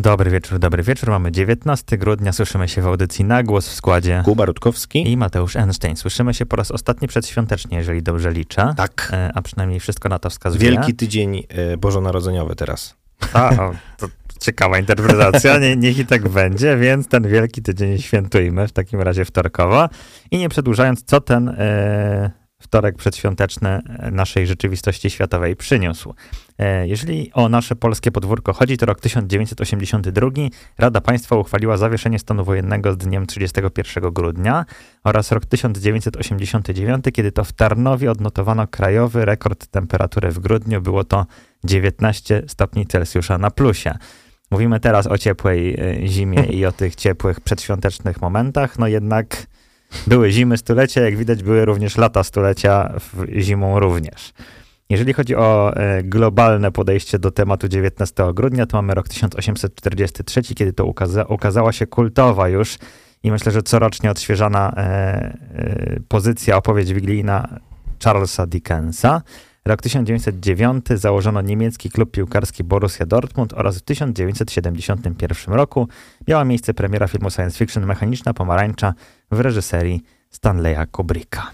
Dobry wieczór, dobry wieczór. Mamy 19 grudnia, słyszymy się w audycji na głos w składzie Kuba Rutkowski i Mateusz Einstein. Słyszymy się po raz ostatni przedświątecznie, jeżeli dobrze liczę. Tak. E, a przynajmniej wszystko na to wskazuje. Wielki tydzień e, bożonarodzeniowy teraz. A, o, to ciekawa interpretacja, nie, niech i tak będzie, więc ten wielki tydzień świętujmy w takim razie wtorkowo. I nie przedłużając, co ten e, wtorek przedświąteczny naszej rzeczywistości światowej przyniósł. E, jeżeli o nasze polskie podwórko chodzi, to rok 1982 Rada Państwa uchwaliła zawieszenie stanu wojennego z dniem 31 grudnia oraz rok 1989, kiedy to w Tarnowie odnotowano krajowy rekord temperatury w grudniu. Było to 19 stopni Celsjusza na plusie. Mówimy teraz o ciepłej e, zimie i o tych ciepłych przedświątecznych momentach, no jednak były zimy stulecia, jak widać były również lata stulecia, zimą również. Jeżeli chodzi o e, globalne podejście do tematu 19 grudnia, to mamy rok 1843, kiedy to ukaza ukazała się kultowa już i myślę, że corocznie odświeżana e, e, pozycja, opowieść wigilijna Charlesa Dickensa. Rok 1909 założono niemiecki klub piłkarski Borussia Dortmund oraz w 1971 roku miała miejsce premiera filmu science fiction Mechaniczna Pomarańcza w reżyserii Stanleya Kubricka.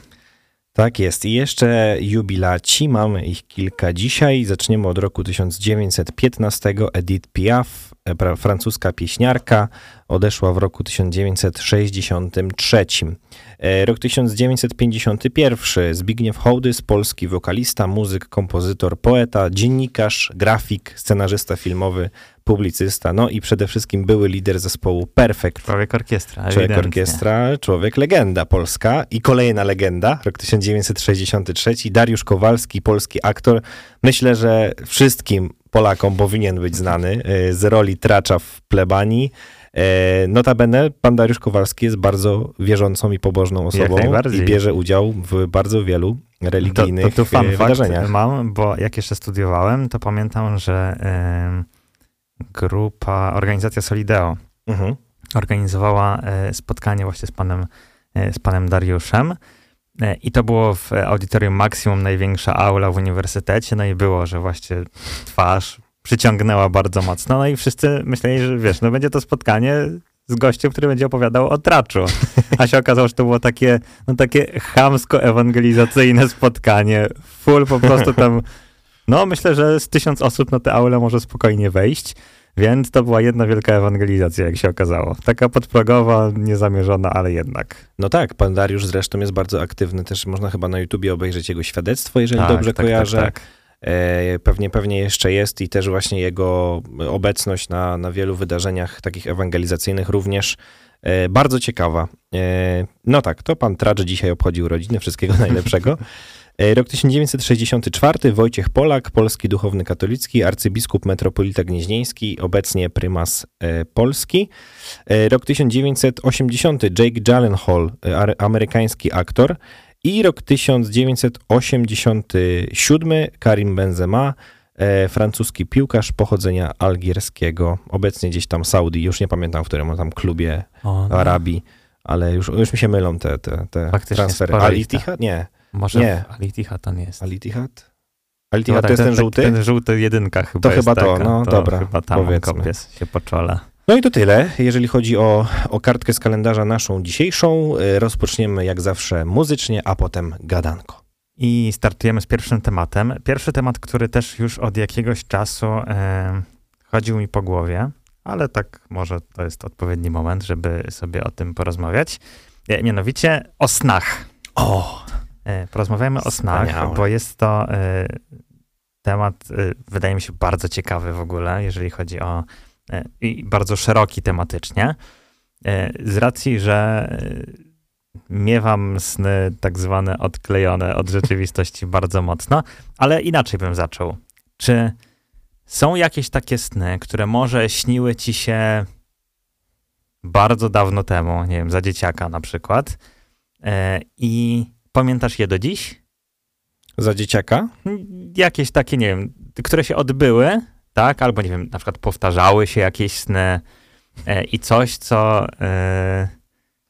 Tak jest. I jeszcze jubilaci, mamy ich kilka dzisiaj. Zaczniemy od roku 1915. Edith Piaf, e, francuska pieśniarka, odeszła w roku 1963. E, rok 1951. Zbigniew Hołdys, polski wokalista, muzyk, kompozytor, poeta, dziennikarz, grafik, scenarzysta filmowy, publicysta, no i przede wszystkim były lider zespołu Perfect. Człowiek orkiestra. Człowiek ewidentnie. orkiestra, człowiek legenda polska i kolejna legenda, rok 1963, Dariusz Kowalski, polski aktor. Myślę, że wszystkim Polakom powinien być znany e, z roli tracza w plebanii. E, notabene pan Dariusz Kowalski jest bardzo wierzącą i pobożną osobą i bierze udział w bardzo wielu religijnych to, to, to fun wydarzeniach. mam, bo jak jeszcze studiowałem, to pamiętam, że grupa, organizacja Solideo mhm. organizowała e, spotkanie właśnie z panem, e, z panem Dariuszem. E, I to było w audytorium Maksimum, największa aula w uniwersytecie. No i było, że właśnie twarz przyciągnęła bardzo mocno. No i wszyscy myśleli, że wiesz, no będzie to spotkanie z gościem, który będzie opowiadał o traczu. A się okazało, że to było takie, no takie chamsko-ewangelizacyjne spotkanie. Full po prostu tam no, myślę, że z tysiąc osób na tę aulę może spokojnie wejść. Więc to była jedna wielka ewangelizacja, jak się okazało. Taka podprogowa, niezamierzona, ale jednak. No tak, pan Dariusz zresztą jest bardzo aktywny. Też można chyba na YouTubie obejrzeć jego świadectwo, jeżeli tak, dobrze tak, tak kojarzę. Tak, tak. E, pewnie, pewnie jeszcze jest i też właśnie jego obecność na, na wielu wydarzeniach takich ewangelizacyjnych również e, bardzo ciekawa. E, no tak, to pan Tracz dzisiaj obchodził rodzinę, wszystkiego najlepszego. E, rok 1964, Wojciech Polak, polski duchowny katolicki, arcybiskup metropolita gnieźnieński, obecnie prymas e, Polski. E, rok 1980, Jake Gyllenhaal, amerykański aktor. I rok 1987, Karim Benzema, francuski piłkarz pochodzenia algierskiego, obecnie gdzieś tam Saudi, już nie pamiętam w którym tam klubie o, no. Arabii, ale już, już mi się mylą te, te, te transfery. Al Ittihad? Nie. Może nie. Alitihad to nie jest. Alitihad? Alitihad no, to jest ten, ten żółty? Ten żółty jedynka chyba To chyba to, no to dobra, chyba tam powiedzmy. się po czole. No i to tyle, jeżeli chodzi o, o kartkę z kalendarza naszą dzisiejszą. E, rozpoczniemy jak zawsze muzycznie, a potem gadanko. I startujemy z pierwszym tematem. Pierwszy temat, który też już od jakiegoś czasu e, chodził mi po głowie, ale tak może to jest odpowiedni moment, żeby sobie o tym porozmawiać. E, mianowicie o snach. O! E, porozmawiamy o snach, bo jest to e, temat, e, wydaje mi się, bardzo ciekawy w ogóle, jeżeli chodzi o i bardzo szeroki tematycznie. Z racji, że miewam sny tak zwane odklejone od rzeczywistości bardzo mocno, ale inaczej bym zaczął. Czy są jakieś takie sny, które może śniły ci się bardzo dawno temu, nie wiem, za dzieciaka na przykład, i Pamiętasz je do dziś? Za dzieciaka? Jakieś takie, nie wiem, które się odbyły, tak? Albo, nie wiem, na przykład powtarzały się jakieś sny e, i coś, co, e,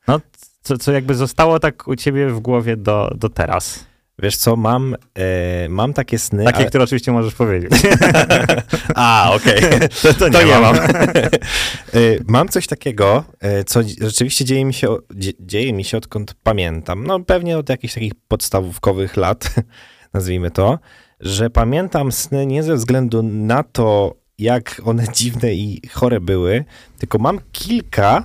no, co, co jakby zostało tak u ciebie w głowie do, do teraz. Wiesz co, mam, e, mam takie sny. Takie, ale... które oczywiście możesz powiedzieć. A, okej. Okay. To, to, nie, to nie mam. e, mam coś takiego, e, co rzeczywiście dzieje mi, się, dzie, dzieje mi się odkąd pamiętam. No pewnie od jakichś takich podstawówkowych lat, nazwijmy to, że pamiętam sny nie ze względu na to, jak one dziwne i chore były, tylko mam kilka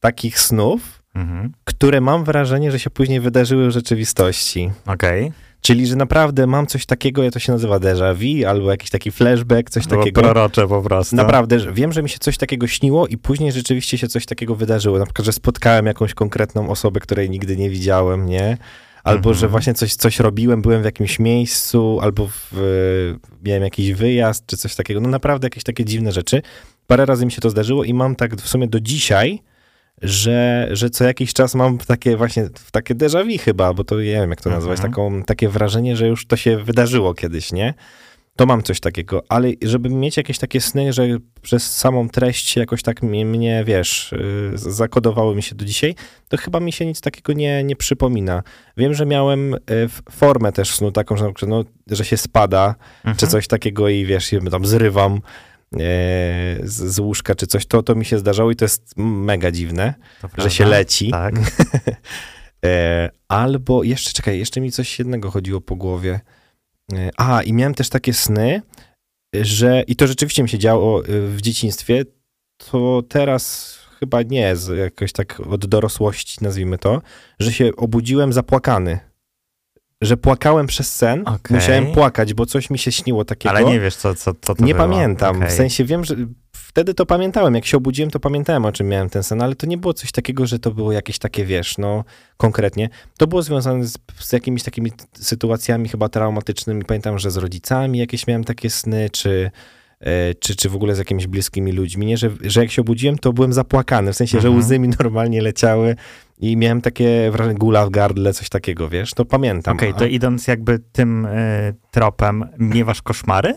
takich snów, mhm. które mam wrażenie, że się później wydarzyły w rzeczywistości. Okej. Okay. Czyli, że naprawdę mam coś takiego, ja to się nazywa déjà vu, albo jakiś taki flashback, coś Było takiego. prorocze po prostu. Naprawdę, że wiem, że mi się coś takiego śniło i później rzeczywiście się coś takiego wydarzyło. Na przykład, że spotkałem jakąś konkretną osobę, której nigdy nie widziałem, nie? Albo, że mhm. właśnie coś, coś robiłem, byłem w jakimś miejscu, albo w, miałem jakiś wyjazd, czy coś takiego. No naprawdę jakieś takie dziwne rzeczy. Parę razy mi się to zdarzyło i mam tak w sumie do dzisiaj, że, że co jakiś czas mam takie właśnie, takie déjà vu chyba, bo to nie wiem jak to nazwać, mhm. taką, takie wrażenie, że już to się wydarzyło kiedyś, nie? To mam coś takiego, ale żeby mieć jakieś takie sny, że przez samą treść jakoś tak mnie, mnie wiesz, y, zakodowały mi się do dzisiaj, to chyba mi się nic takiego nie, nie przypomina. Wiem, że miałem y, formę też snu taką, że, no, że się spada, mhm. czy coś takiego i wiesz, tam zrywam, z, z, łóżka czy coś, to, to mi się zdarzało i to jest mega dziwne, że się leci. Tak. E, albo jeszcze, czekaj, jeszcze mi coś jednego chodziło po głowie. E, a, i miałem też takie sny, że, i to rzeczywiście mi się działo w dzieciństwie, to teraz chyba nie, jakoś tak od dorosłości nazwijmy to, że się obudziłem zapłakany że płakałem przez sen, okay. musiałem płakać, bo coś mi się śniło takiego. Ale nie wiesz, co, co, co to Nie było. pamiętam, okay. w sensie wiem, że wtedy to pamiętałem, jak się obudziłem, to pamiętałem, o czym miałem ten sen, ale to nie było coś takiego, że to było jakieś takie, wiesz, no, konkretnie. To było związane z, z jakimiś takimi sytuacjami chyba traumatycznymi. Pamiętam, że z rodzicami jakieś miałem takie sny, czy czy, czy w ogóle z jakimiś bliskimi ludźmi, nie? Że, że jak się obudziłem, to byłem zapłakany, w sensie, mhm. że łzy mi normalnie leciały i miałem takie wrażenie, gula w gardle, coś takiego, wiesz, to pamiętam. Okej, okay, to idąc jakby tym y, tropem, miewasz koszmary?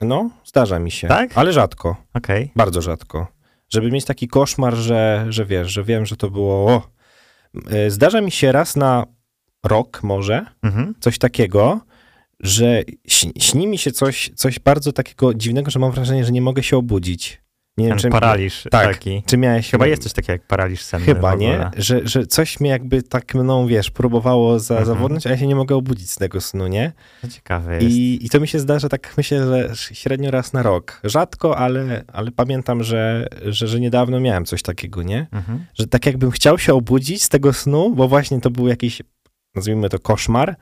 No, zdarza mi się. Tak? Ale rzadko. Okej. Okay. Bardzo rzadko. Żeby mieć taki koszmar, że, że wiesz, że wiem, że to było... O. Y, zdarza mi się raz na rok może, mhm. coś takiego, że śni mi się coś, coś bardzo takiego dziwnego, że mam wrażenie, że nie mogę się obudzić. Nie wiem, czy paraliż tak, taki. Czy miałeś... Chyba jest coś takiego jak paraliż senny. Chyba, nie? Że, że coś mnie jakby tak mną, wiesz, próbowało za, mhm. zawodnąć, a ja się nie mogę obudzić z tego snu, nie? To ciekawe jest. I, I to mi się zdarza tak, myślę, że średnio raz na rok. Rzadko, ale, ale pamiętam, że, że, że niedawno miałem coś takiego, nie? Mhm. Że tak jakbym chciał się obudzić z tego snu, bo właśnie to był jakiś, nazwijmy to koszmar,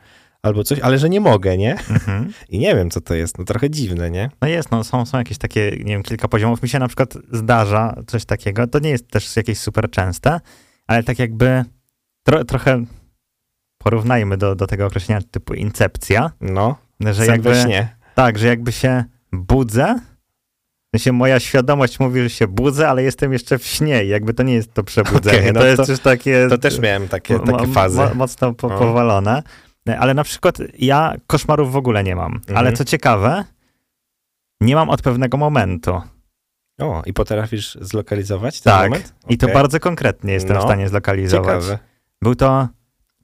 albo coś, ale że nie mogę, nie? Mhm. I nie wiem, co to jest. No trochę dziwne, nie? No jest, no są, są jakieś takie, nie wiem, kilka poziomów. Mi się na przykład zdarza coś takiego. To nie jest też jakieś super częste, ale tak jakby tro, trochę porównajmy do, do tego określenia typu incepcja. No, że jakby, śnie. Tak, że jakby się budzę, w sensie moja świadomość mówi, że się budzę, ale jestem jeszcze w śnie jakby to nie jest to przebudzenie. Okay, no to, to jest też takie... To też miałem takie, takie fazy. Mo, mocno po, no. powalone. Ale na przykład ja koszmarów w ogóle nie mam. Mhm. Ale co ciekawe, nie mam od pewnego momentu. O, i potrafisz zlokalizować ten tak, moment? Okay. i to bardzo konkretnie jestem no, w stanie zlokalizować. Ciekawe. Był to,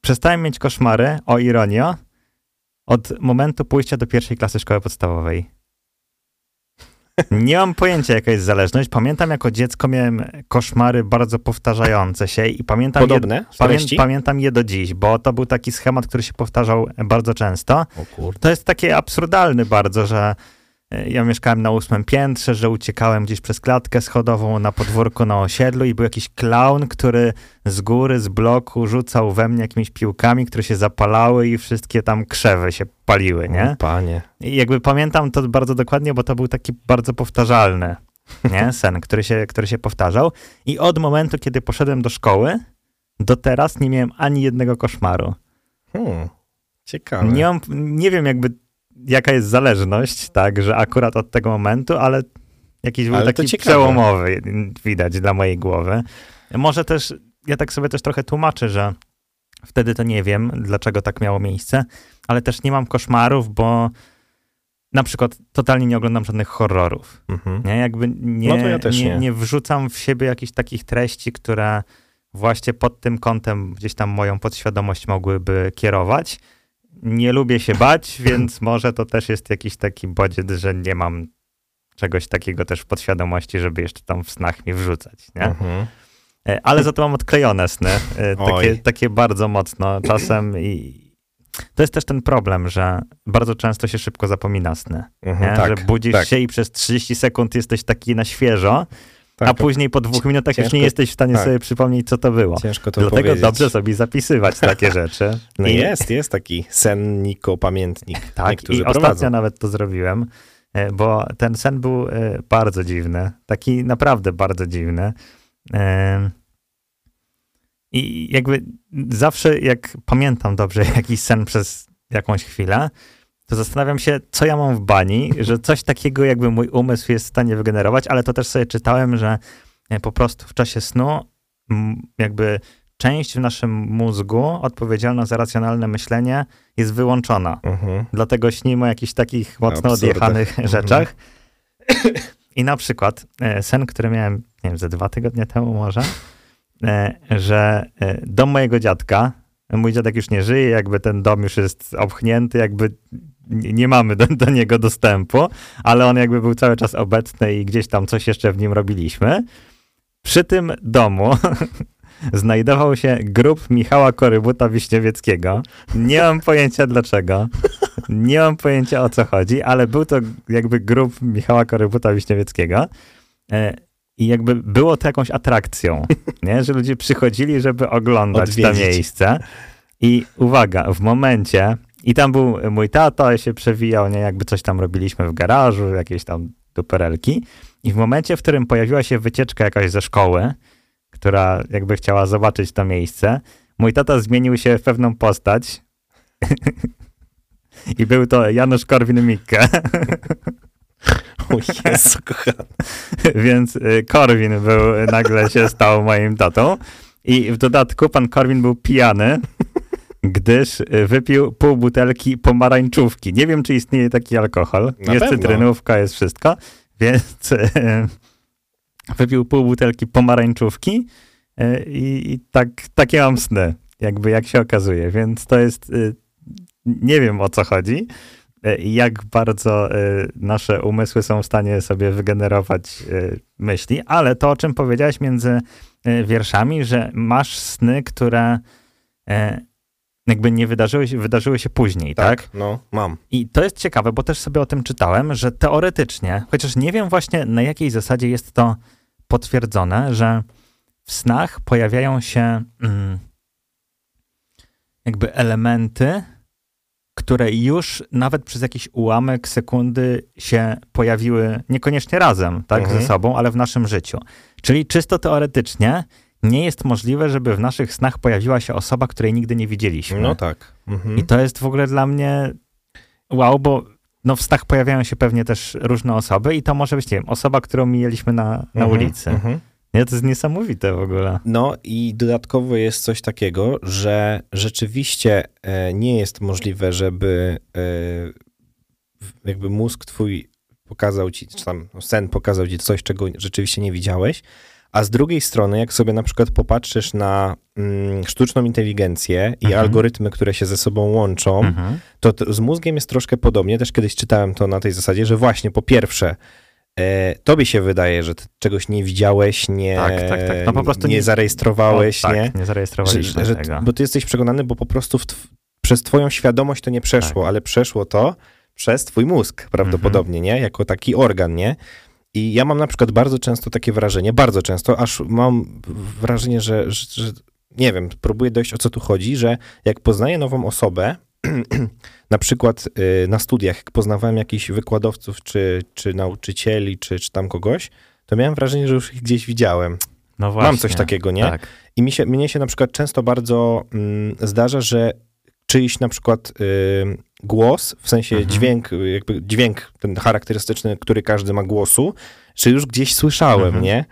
przestałem mieć koszmary, o ironio, od momentu pójścia do pierwszej klasy szkoły podstawowej. Nie mam pojęcia, jaka jest zależność. Pamiętam, jako dziecko miałem koszmary bardzo powtarzające się i pamiętam, Podobne je, pamię, pamiętam je do dziś, bo to był taki schemat, który się powtarzał bardzo często. To jest takie absurdalne bardzo, że ja mieszkałem na ósmym piętrze, że uciekałem gdzieś przez klatkę schodową na podwórku na osiedlu i był jakiś clown, który z góry, z bloku rzucał we mnie jakimiś piłkami, które się zapalały i wszystkie tam krzewy się paliły, nie? O, panie. I jakby pamiętam to bardzo dokładnie, bo to był taki bardzo powtarzalny nie? sen, który się, który się powtarzał. I od momentu, kiedy poszedłem do szkoły, do teraz nie miałem ani jednego koszmaru. Hmm, ciekawe. Nie, mam, nie wiem jakby jaka jest zależność, tak, że akurat od tego momentu, ale jakiś był ale taki przełomowy widać dla mojej głowy. Może też, ja tak sobie też trochę tłumaczę, że wtedy to nie wiem, dlaczego tak miało miejsce, ale też nie mam koszmarów, bo na przykład totalnie nie oglądam żadnych horrorów. Mhm. Nie, jakby nie, no ja nie, nie. nie wrzucam w siebie jakichś takich treści, które właśnie pod tym kątem gdzieś tam moją podświadomość mogłyby kierować. Nie lubię się bać, więc może to też jest jakiś taki bodziec, że nie mam czegoś takiego też w podświadomości, żeby jeszcze tam w snach mi wrzucać, nie? Mhm. E, ale za to mam odklejone sny, e, takie, takie bardzo mocno czasem i to jest też ten problem, że bardzo często się szybko zapomina sny, mhm, tak, że budzisz tak. się i przez 30 sekund jesteś taki na świeżo, tak, a później po dwóch minutach ciężko, już nie jesteś w stanie tak. sobie przypomnieć, co to było. Ciężko to Dlatego powiedzieć. dobrze sobie zapisywać takie rzeczy. No I jest, jest taki senniko pamiętnik. Tak, i prowadzą. ostatnio nawet to zrobiłem, e, bo ten sen był bardzo dziwny, taki naprawdę bardzo dziwny. I jakby zawsze, jak pamiętam dobrze jakiś sen przez jakąś chwilę, to zastanawiam się, co ja mam w bani, że coś takiego jakby mój umysł jest w stanie wygenerować, ale to też sobie czytałem, że e, po prostu w czasie snu jakby część w naszym mózgu odpowiedzialna za racjonalne myślenie jest wyłączona. Mhm. Dlatego śnimy o jakichś takich mocno odjechanych mhm. rzeczach. I na przykład e, sen, który miałem, nie wiem, ze dwa tygodnie temu może, E, że dom mojego dziadka, mój dziadek już nie żyje, jakby ten dom już jest obchnięty, jakby nie mamy do, do, niego dostępu, ale on jakby był cały czas obecny i gdzieś tam coś jeszcze w nim robiliśmy. Przy tym domu znajdował się grób Michała Korybuta Wiśniewieckiego. Nie mam pojęcia dlaczego. Nie mam pojęcia o co chodzi, ale był to jakby grób Michała Korybuta Wiśniewieckiego. E, i jakby było to jakąś atrakcją, nie? że ludzie przychodzili, żeby oglądać Odwiedzić. to miejsce. I uwaga, w momencie, i tam był mój tato, się przewijał, nie? jakby coś tam robiliśmy w garażu, jakieś tam duperelki. I w momencie, w którym pojawiła się wycieczka jakaś ze szkoły, która jakby chciała zobaczyć to miejsce, mój tata zmienił się w pewną postać. I był to Janusz Korwin-Mikke. O Jezu, kochany. Więc y, Korwin był, nagle się stał moim tatą. I w dodatku pan Korwin był pijany, gdyż y, wypił pół butelki pomarańczówki. Nie wiem, czy istnieje taki alkohol. Na jest pewno. cytrynówka, jest wszystko. Więc y, wypił pół butelki pomarańczówki i, i tak, takie mam sny, jakby jak się okazuje. Więc to jest, nie wiem o co chodzi. Jak bardzo nasze umysły są w stanie sobie wygenerować myśli, ale to, o czym powiedziałeś między wierszami, że masz sny, które jakby nie wydarzyły się, wydarzyły się później, tak, tak? No, mam. I to jest ciekawe, bo też sobie o tym czytałem, że teoretycznie, chociaż nie wiem właśnie na jakiej zasadzie jest to potwierdzone, że w snach pojawiają się mm, jakby elementy, które już nawet przez jakiś ułamek sekundy się pojawiły niekoniecznie razem, tak, mhm. ze sobą, ale w naszym życiu. Czyli czysto teoretycznie nie jest możliwe, żeby w naszych snach pojawiła się osoba, której nigdy nie widzieliśmy. No tak. Mhm. I to jest w ogóle dla mnie wow, bo no w snach pojawiają się pewnie też różne osoby i to może być, nie wiem, osoba, którą mijaliśmy na, na mhm. ulicy. Mhm. Nie, to jest niesamowite w ogóle. No i dodatkowo jest coś takiego, że rzeczywiście e, nie jest możliwe, żeby e, jakby mózg twój pokazał ci, czy tam no, sen pokazał ci coś, czego rzeczywiście nie widziałeś, a z drugiej strony, jak sobie na przykład popatrzysz na mm, sztuczną inteligencję i mhm. algorytmy, które się ze sobą łączą, mhm. to, to z mózgiem jest troszkę podobnie. Też kiedyś czytałem to na tej zasadzie, że właśnie po pierwsze, E, tobie się wydaje, że czegoś nie widziałeś, nie, tak, tak, tak. No po prostu nie, nie zarejestrowałeś, no, tak, nie? nie zarejestrowaliśmy że, tego. Bo ty jesteś przekonany, bo po prostu tw przez twoją świadomość to nie przeszło, tak. ale przeszło to przez twój mózg prawdopodobnie, mhm. nie? Jako taki organ, nie? I ja mam na przykład bardzo często takie wrażenie, bardzo często, aż mam wrażenie, że, że, że nie wiem, próbuję dojść o co tu chodzi, że jak poznaję nową osobę, na przykład y, na studiach, jak poznawałem jakichś wykładowców, czy, czy nauczycieli, czy, czy tam kogoś, to miałem wrażenie, że już ich gdzieś widziałem. No właśnie, Mam coś takiego, nie? Tak. I mi się, mnie się na przykład często bardzo mm, zdarza, że czyjś na przykład y, głos, w sensie mhm. dźwięk, jakby dźwięk ten charakterystyczny, który każdy ma głosu, czy już gdzieś słyszałem, mhm. nie?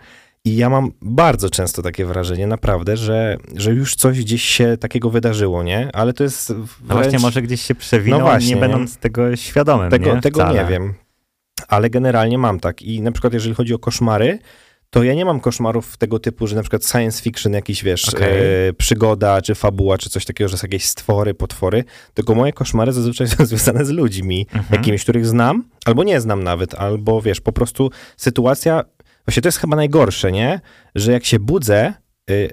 I ja mam bardzo często takie wrażenie, naprawdę, że, że już coś gdzieś się takiego wydarzyło, nie? Ale to jest. Wręcz... No właśnie, może gdzieś się przewinął, no właśnie, nie będąc tego świadomym. Tego nie, tego nie wiem. Ale generalnie mam tak. I na przykład, jeżeli chodzi o koszmary, to ja nie mam koszmarów tego typu, że na przykład science fiction, jakiś wiesz, okay. e, przygoda, czy fabuła, czy coś takiego, że są jakieś stwory, potwory, tylko moje koszmary zazwyczaj są związane z ludźmi, mhm. jakimiś, których znam, albo nie znam nawet, albo wiesz, po prostu sytuacja, właśnie to jest chyba najgorsze, nie? Że jak się budzę, y,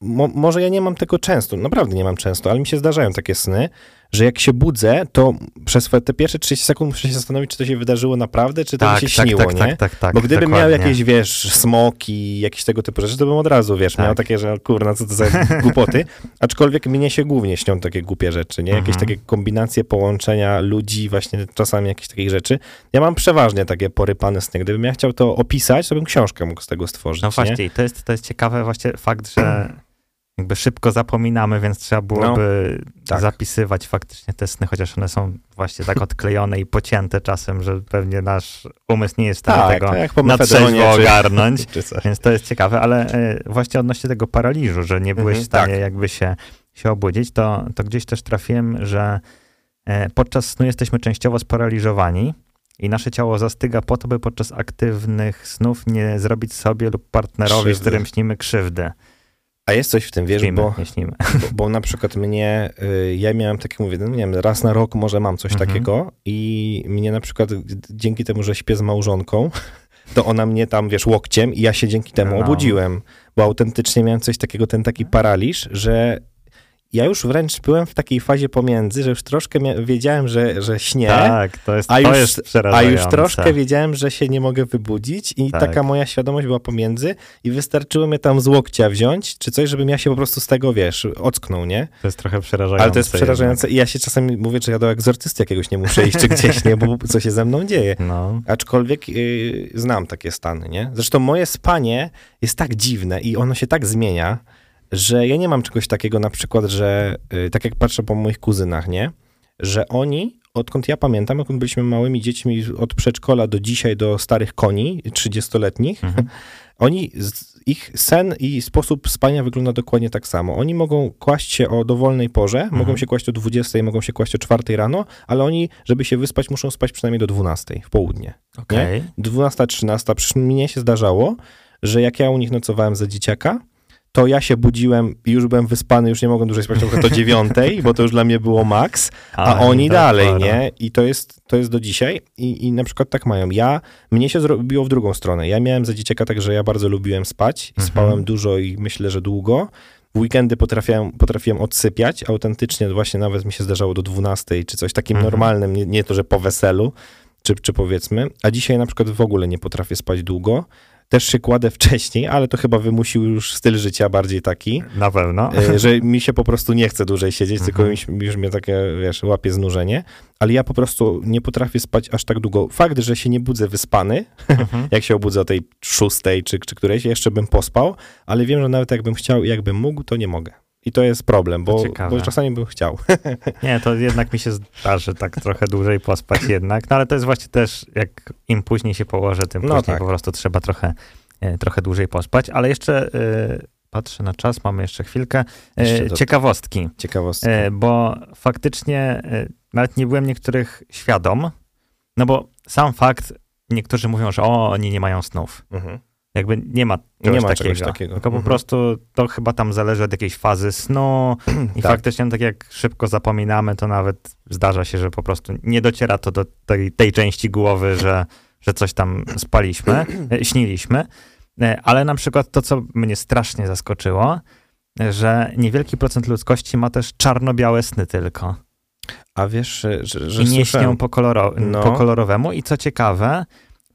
mo, może ja nie mam tego często, naprawdę nie mam często, ale mi się zdarzają takie sny, że jak się budzę, to przez te pierwsze 30 sekund muszę się zastanowić, czy to się wydarzyło naprawdę, czy to tak, mi się tak, śniło, tak, nie? Tak, tak, tak. Bo gdybym dokładnie. miał jakieś, wiesz, smoki, jakieś tego typu rzeczy, to bym od razu, wiesz, tak. miał takie, że kurna, co to za głupoty. Aczkolwiek mnie się głównie śnią takie głupie rzeczy, nie? Jakieś mhm. takie kombinacje, połączenia ludzi, właśnie czasami jakieś takich rzeczy. Ja mam przeważnie takie porypane sny. Gdybym ja chciał to opisać, to bym książkę mógł z tego stworzyć, No właśnie, nie? to jest, to jest ciekawe właśnie fakt, że jakby szybko zapominamy, więc trzeba byłoby no, tak. zapisywać faktycznie te sny, chociaż one są właśnie tak odklejone i pocięte czasem, że pewnie nasz umysł nie jest w stanie tak, tego tak na trzeźwo ogarnąć, czy, więc to jest ciekawe, ale e, właśnie odnośnie tego paraliżu, że nie byłeś mhm, w stanie tak. jakby się, się obudzić, to, to gdzieś też trafiłem, że e, podczas snu jesteśmy częściowo sparaliżowani, i nasze ciało zastyga po to, by podczas aktywnych snów nie zrobić sobie lub partnerowi, krzywdy. z którym śnimy krzywdy. A jest coś w tym, wiesz, śnimy, bo, bo, bo, na przykład mnie, y, ja miałem takie, mówię, no nie wiem, raz na rok może mam coś mhm. takiego i mnie na przykład dzięki temu, że śpię z małżonką, to ona mnie tam, wiesz, łokciem i ja się dzięki temu no. obudziłem, bo autentycznie miałem coś takiego, ten taki paraliż, że ja już wręcz byłem w takiej fazie pomiędzy, że już troszkę wiedziałem, że, że śnię, tak, to jest, a, już, to jest a już troszkę wiedziałem, że się nie mogę wybudzić i tak. taka moja świadomość była pomiędzy i wystarczyło mnie tam z łokcia wziąć, czy coś, żebym ja się po prostu z tego, wiesz, ocknął, nie? To jest trochę przerażające. Ale to jest przerażające jednak. i ja się czasami mówię, że ja do egzorcysty jakiegoś nie muszę iść, czy gdzieś, nie, bo co się ze mną dzieje. No. Aczkolwiek yy, znam takie stany, nie? Zresztą moje spanie jest tak dziwne i ono się tak zmienia, że ja nie mam czegoś takiego na przykład, że y, tak jak patrzę po moich kuzynach, nie? Że oni, odkąd ja pamiętam, odkąd byliśmy małymi dziećmi od przedszkola do dzisiaj, do starych koni, 30-letnich, mhm. oni, ich sen i sposób spania wygląda dokładnie tak samo. Oni mogą kłaść się o dowolnej porze, mhm. mogą się kłaść o 20, mogą się kłaść o 4 rano, ale oni, żeby się wyspać, muszą spać przynajmniej do 12 w południe. Okay. 12, 13, przecież mnie się zdarzało, że jak ja u nich nocowałem za dzieciaka, to ja się budziłem i już byłem wyspany, już nie mogłem dłużej spać trochę do dziewiątej, bo to już dla mnie było maks, a, a oni dalej, nie? I to jest, to jest do dzisiaj I, i na przykład tak mają. Ja, mnie się zrobiło w drugą stronę. Ja miałem za dzieciaka tak, że ja bardzo lubiłem spać, mhm. spałem dużo i myślę, że długo. W weekendy potrafiłem, potrafiłem odsypiać, autentycznie właśnie nawet mi się zdarzało do 12 czy coś takim mhm. normalnym, nie, nie to, że po weselu, czy, czy powiedzmy, a dzisiaj na przykład w ogóle nie potrafię spać długo. Też się kładę wcześniej, ale to chyba wymusił już styl życia bardziej taki. Na pewno. E, że mi się po prostu nie chce dłużej siedzieć, tylko mhm. już mnie takie, wiesz, łapie znużenie. Ale ja po prostu nie potrafię spać aż tak długo. Fakt, że się nie budzę wyspany, mhm. jak się obudzę o tej szóstej czy, czy którejś, jeszcze bym pospał, ale wiem, że nawet jakbym chciał i jakbym mógł, to nie mogę. I to jest problem, bo, bo, czasami bym chciał. Nie, to jednak mi się zdarzy tak trochę dłużej pospać jednak, no ale to jest właśnie też, jak im później się położę, tym no później tak. po prostu trzeba trochę, e, trochę dłużej pospać, ale jeszcze y, patrzę na czas, mamy jeszcze chwilkę. Y, ciekawostki. Ciekawostki. Y, bo faktycznie nawet nie byłem niektórych świadom, no bo sam fakt, niektórzy mówią, że o, oni nie mają snów. Mhm. Jakby nie ma czegoś, nie ma takiego. czegoś takiego. Tylko mhm. po prostu to chyba tam zależy od jakiejś fazy snu i tak. faktycznie tak jak szybko zapominamy, to nawet zdarza się, że po prostu nie dociera to do tej, tej części głowy, że, że coś tam spaliśmy, śniliśmy. E, ale na przykład to, co mnie strasznie zaskoczyło, że niewielki procent ludzkości ma też czarno-białe sny tylko. A wiesz, że, że I nie śnią po, koloro, no. po kolorowemu. I co ciekawe,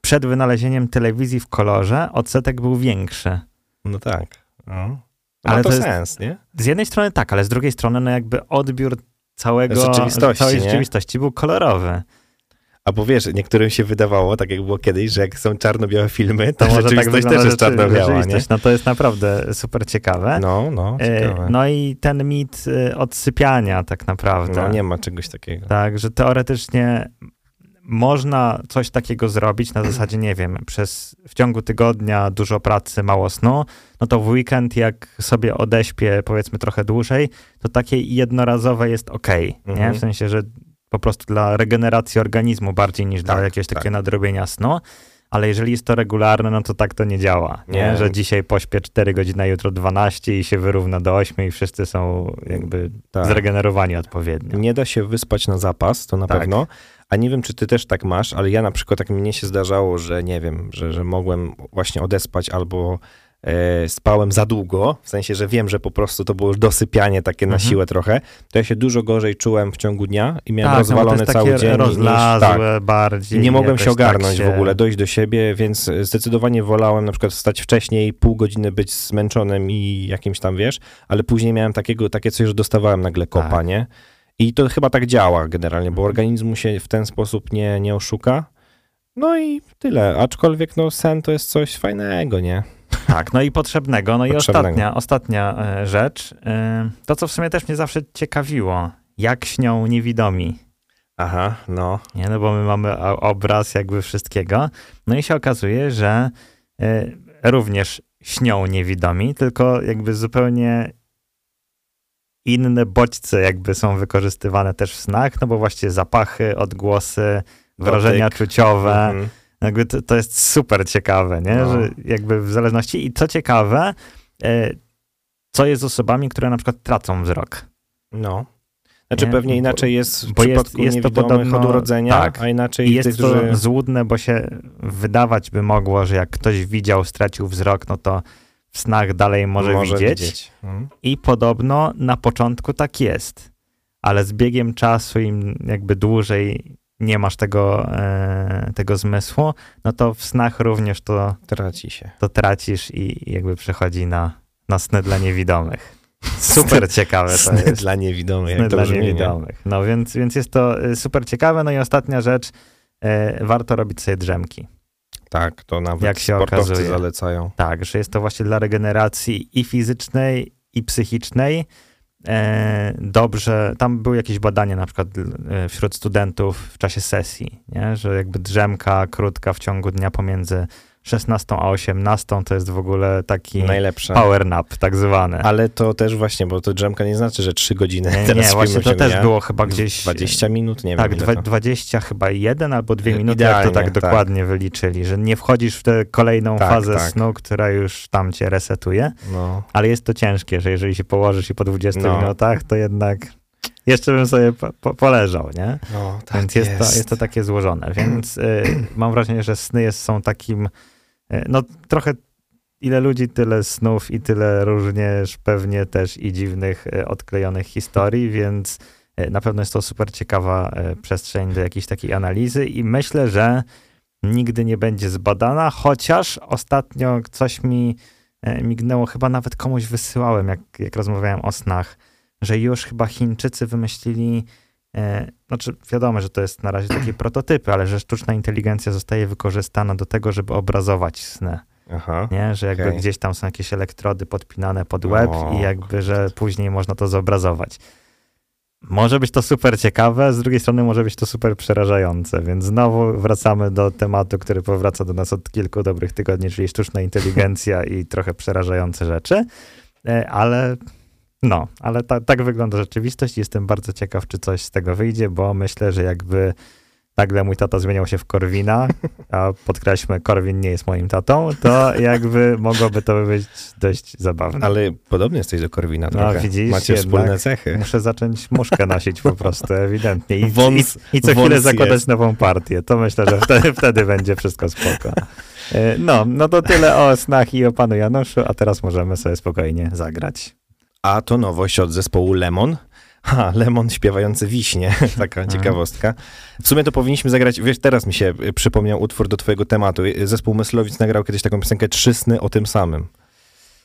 przed wynalezieniem telewizji w kolorze odsetek był większy. No tak. No. Ale to, to sens, nie? Z jednej strony tak, ale z drugiej strony no jakby odbiór całego, rzeczywistości, całej rzeczywistości był kolorowy. A bo wiesz, niektórym się wydawało, tak jak było kiedyś, że jak są czarno-białe filmy, to, to może tak też jest czarno-biała, nie? No to jest naprawdę super ciekawe. No, no, e, ciekawe. No i ten mit e, odsypiania tak naprawdę. No nie ma czegoś takiego. Tak, że teoretycznie można coś takiego zrobić na zasadzie, nie wiem, przez w ciągu tygodnia dużo pracy, mało snu, no to w weekend jak sobie odeśpię powiedzmy trochę dłużej, to takie jednorazowe jest ok, mhm. nie? W sensie, że po prostu dla regeneracji organizmu bardziej niż tak, dla jakiegoś takiego tak. nadrobienia snu, ale jeżeli jest to regularne, no to tak to nie działa, nie? nie? Że dzisiaj pośpię 4 godziny, a jutro 12 i się wyrówna do 8 i wszyscy są jakby tak. zregenerowani odpowiednio. Nie da się wyspać na zapas, to na tak. pewno, a nie wiem, czy ty też tak masz, ale ja na przykład tak mnie się zdarzało, że nie wiem, że, że mogłem właśnie odespać albo e, spałem za długo, w sensie, że wiem, że po prostu to było już dosypianie takie na mhm. siłę trochę, to ja się dużo gorzej czułem w ciągu dnia i miałem tak, rozwalony no cały dzień. Rozlazłe niż, tak. bardziej. I nie mogłem się tak ogarnąć tak się... w ogóle, dojść do siebie, więc zdecydowanie wolałem na przykład wstać wcześniej, pół godziny być zmęczonym i jakimś tam, wiesz, ale później miałem takiego, takie coś, że dostawałem nagle kopa, tak. nie? I to chyba tak działa generalnie, bo mhm. organizmu się w ten sposób nie, nie oszuka. No i tyle. Aczkolwiek no, sen to jest coś fajnego, nie? Tak, no i potrzebnego. No potrzebnego. i ostatnia, ostatnia e, rzecz. E, to, co w sumie też mnie zawsze ciekawiło. Jak śnią niewidomi? Aha, no. Nie, no bo my mamy obraz jakby wszystkiego. No i się okazuje, że e, również śnią niewidomi, tylko jakby zupełnie inne bodźce jakby są wykorzystywane też w snach, no bo właściwie zapachy, odgłosy, wrażenia Dotyk. czuciowe. Mhm. Jakby to, to, jest super ciekawe, nie? No. Że jakby w zależności. I co ciekawe, e, co jest z osobami, które na przykład tracą wzrok. No. Znaczy nie? pewnie inaczej jest w bo jest, jest to podobno, od urodzenia, tak, a inaczej I jest tych, to którzy... złudne, bo się wydawać by mogło, że jak ktoś widział, stracił wzrok, no to w snach dalej może, może widzieć. widzieć. Hmm. I podobno na początku tak jest, ale z biegiem czasu im jakby dłużej nie masz tego, e, tego zmysłu, no to w snach również to traci się. To tracisz i jakby przechodzi na, na sny dla niewidomych. Super ciekawe to sny jest. dla niewidomych. Sny dla niewidomych. No więc, więc jest to e, super ciekawe. No i ostatnia rzecz, e, warto robić sobie drzemki. Tak, to nawet Jak się sportowcy okazuje. zalecają. Tak, że jest to właśnie dla regeneracji i fizycznej, i psychicznej. E, dobrze, tam były jakieś badania na przykład e, wśród studentów w czasie sesji, nie? że jakby drzemka krótka w ciągu dnia pomiędzy 16 a 18 to jest w ogóle taki Najlepsze. power nap tak zwany. Ale to też właśnie, bo to drzemka nie znaczy, że 3 godziny nie, teraz Nie, właśnie to też było chyba gdzieś... 20 minut, nie tak, wiem. Tak, 20 chyba jeden albo dwie minuty, Idealnie, jak to tak, tak dokładnie wyliczyli, że nie wchodzisz w tę kolejną tak, fazę tak. snu, która już tam cię resetuje, no. ale jest to ciężkie, że jeżeli się położysz i po 20 no. minutach, to jednak jeszcze bym sobie po, po, poleżał, nie? No, tak więc jest, jest. To, jest to takie złożone, więc y, mam wrażenie, że sny jest, są takim E, no trochę ile ludzi, tyle snów i tyle również pewnie też i dziwnych, e, odklejonych historii, więc e, na pewno jest to super ciekawa przestrzeń do jakiejś takiej analizy i myślę, że nigdy nie będzie zbadana, chociaż ostatnio coś mi mignęło, chyba nawet komuś wysyłałem, jak, jak rozmawiałem o snach, że już chyba Chińczycy wymyślili, e, znaczy wiadomo, że to jest na razie takie prototypy, ale że sztuczna inteligencja zostaje wykorzystana do tego, żeby obrazować sny. Aha, nie? Że jakby okay. gdzieś tam są jakieś elektrody podpinane pod web o, i jakby, że później można to zobrazować. Może być to super ciekawe, z drugiej strony może być to super przerażające, więc znowu wracamy do tematu, który powraca do nas od kilku dobrych tygodni, czyli sztuczna inteligencja i trochę przerażające rzeczy, e, ale no, ale ta, tak wygląda rzeczywistość i jestem bardzo ciekaw, czy coś z tego wyjdzie, bo myślę, że jakby nagle mój tata zmieniał się w Korwina, a podkreślmy, Korwin nie jest moim tatą, to jakby mogłoby to być dość zabawne. Ale podobnie jesteś do Korwina no, trochę. Widzisz, Macie wspólne cechy. Muszę zacząć muszkę nosić po prostu, ewidentnie. I, wąs, i, i co chwilę zakładać jest. nową partię. To myślę, że wtedy, wtedy będzie wszystko spoko. E, no, no to tyle o snach i o panu Januszu, a teraz możemy sobie spokojnie zagrać. A to nowość od zespołu Lemon. Ha, Lemon śpiewający wiśnie, taka mhm. ciekawostka. W sumie to powinniśmy zagrać, wiesz, teraz mi się y, przypomniał utwór do twojego tematu. Y, zespół Myslowic nagrał kiedyś taką piosenkę Trzy sny o tym samym.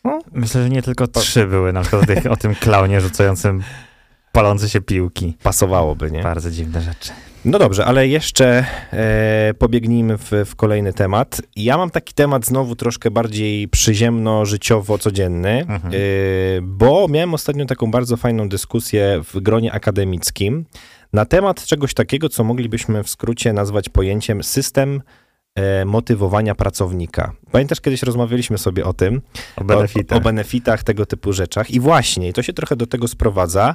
No. Myślę, że nie tylko trzy były, na przykład o tym klaunie rzucającym palące się piłki. Pasowałoby, nie? Bardzo dziwne rzeczy. No dobrze, ale jeszcze e, pobiegnijmy w, w, kolejny temat. Ja mam taki temat znowu troszkę bardziej przyziemno-życiowo-codzienny, mhm. e, bo miałem ostatnio taką bardzo fajną dyskusję w gronie akademickim na temat czegoś takiego, co moglibyśmy w skrócie nazwać pojęciem system e, motywowania pracownika. Pamiętasz, kiedyś rozmawialiśmy sobie o tym, o benefitach. O, o benefitach, tego typu rzeczach i właśnie, to się trochę do tego sprowadza,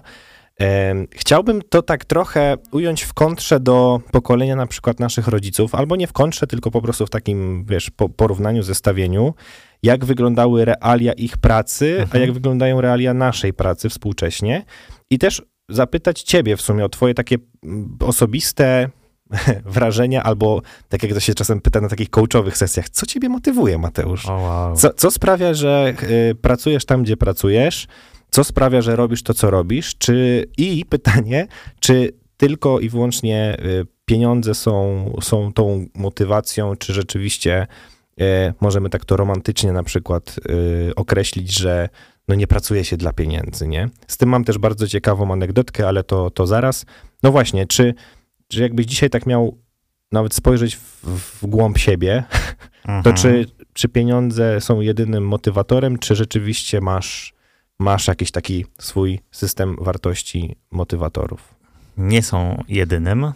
Chciałbym to tak trochę ująć w kontrze do pokolenia na przykład naszych rodziców, albo nie w kontrze, tylko po prostu w takim, wiesz, porównaniu, zestawieniu, jak wyglądały realia ich pracy, mhm. a jak wyglądają realia naszej pracy współcześnie. I też zapytać ciebie w sumie o twoje takie mm, osobiste wrażenia, albo tak jak to się czasem pyta na takich coachowych sesjach, co ciebie motywuje, Mateusz? Oh, wow. co, co sprawia, że y, pracujesz tam, gdzie pracujesz? Co sprawia, że robisz to, co robisz? Czy, I pytanie, czy tylko i wyłącznie y, pieniądze są, są tą motywacją, czy rzeczywiście y, możemy tak to romantycznie na przykład y, określić, że no nie pracuje się dla pieniędzy, nie? Z tym mam też bardzo ciekawą anegdotkę, ale to, to zaraz. No właśnie, czy, czy jakbyś dzisiaj tak miał nawet spojrzeć w, w głąb siebie, mhm. to czy, czy pieniądze są jedynym motywatorem, czy rzeczywiście masz masz jakiś taki swój system wartości motywatorów? Nie są jedynym,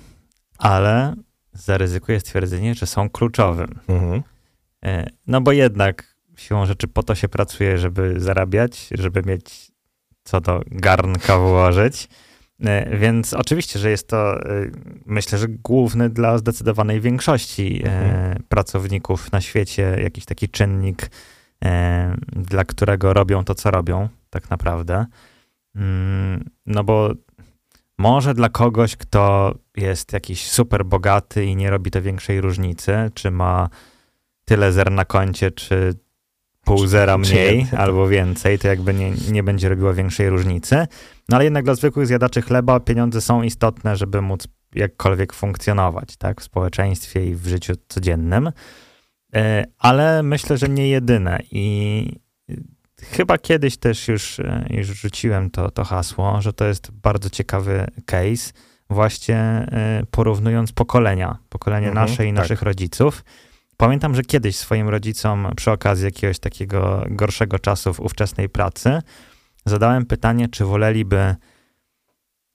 ale zaryzykuję stwierdzenie, że są kluczowym. Mhm. E, no bo jednak siłą rzeczy po to się pracuje, żeby zarabiać, żeby mieć co do garnka włożyć. E, więc oczywiście, że jest to, e, myślę, że główny dla zdecydowanej większości mhm. pracowników na świecie jakiś taki czynnik, dla którego robią to, co robią tak naprawdę. Mm, no bo może dla kogoś, kto jest jakiś super bogaty i nie robi to większej różnicy, czy ma tyle zer na koncie, czy pół zera mniej albo więcej, to jakby nie, nie będzie robiło większej różnicy. No ale jednak dla zwykłych zjadaczy chleba pieniądze są istotne, żeby móc jakkolwiek funkcjonować, tak, w społeczeństwie i w życiu codziennym. E, ale myślę, że nie jedyne i Chyba kiedyś też już, e, już rzuciłem to, to hasło, że to jest bardzo ciekawy case, właśnie e, porównując pokolenia, pokolenie mhm, nasze i tak. naszych rodziców. Pamiętam, że kiedyś swoim rodzicom przy okazji jakiegoś takiego gorszego czasu w ówczesnej pracy zadałem pytanie, czy woleliby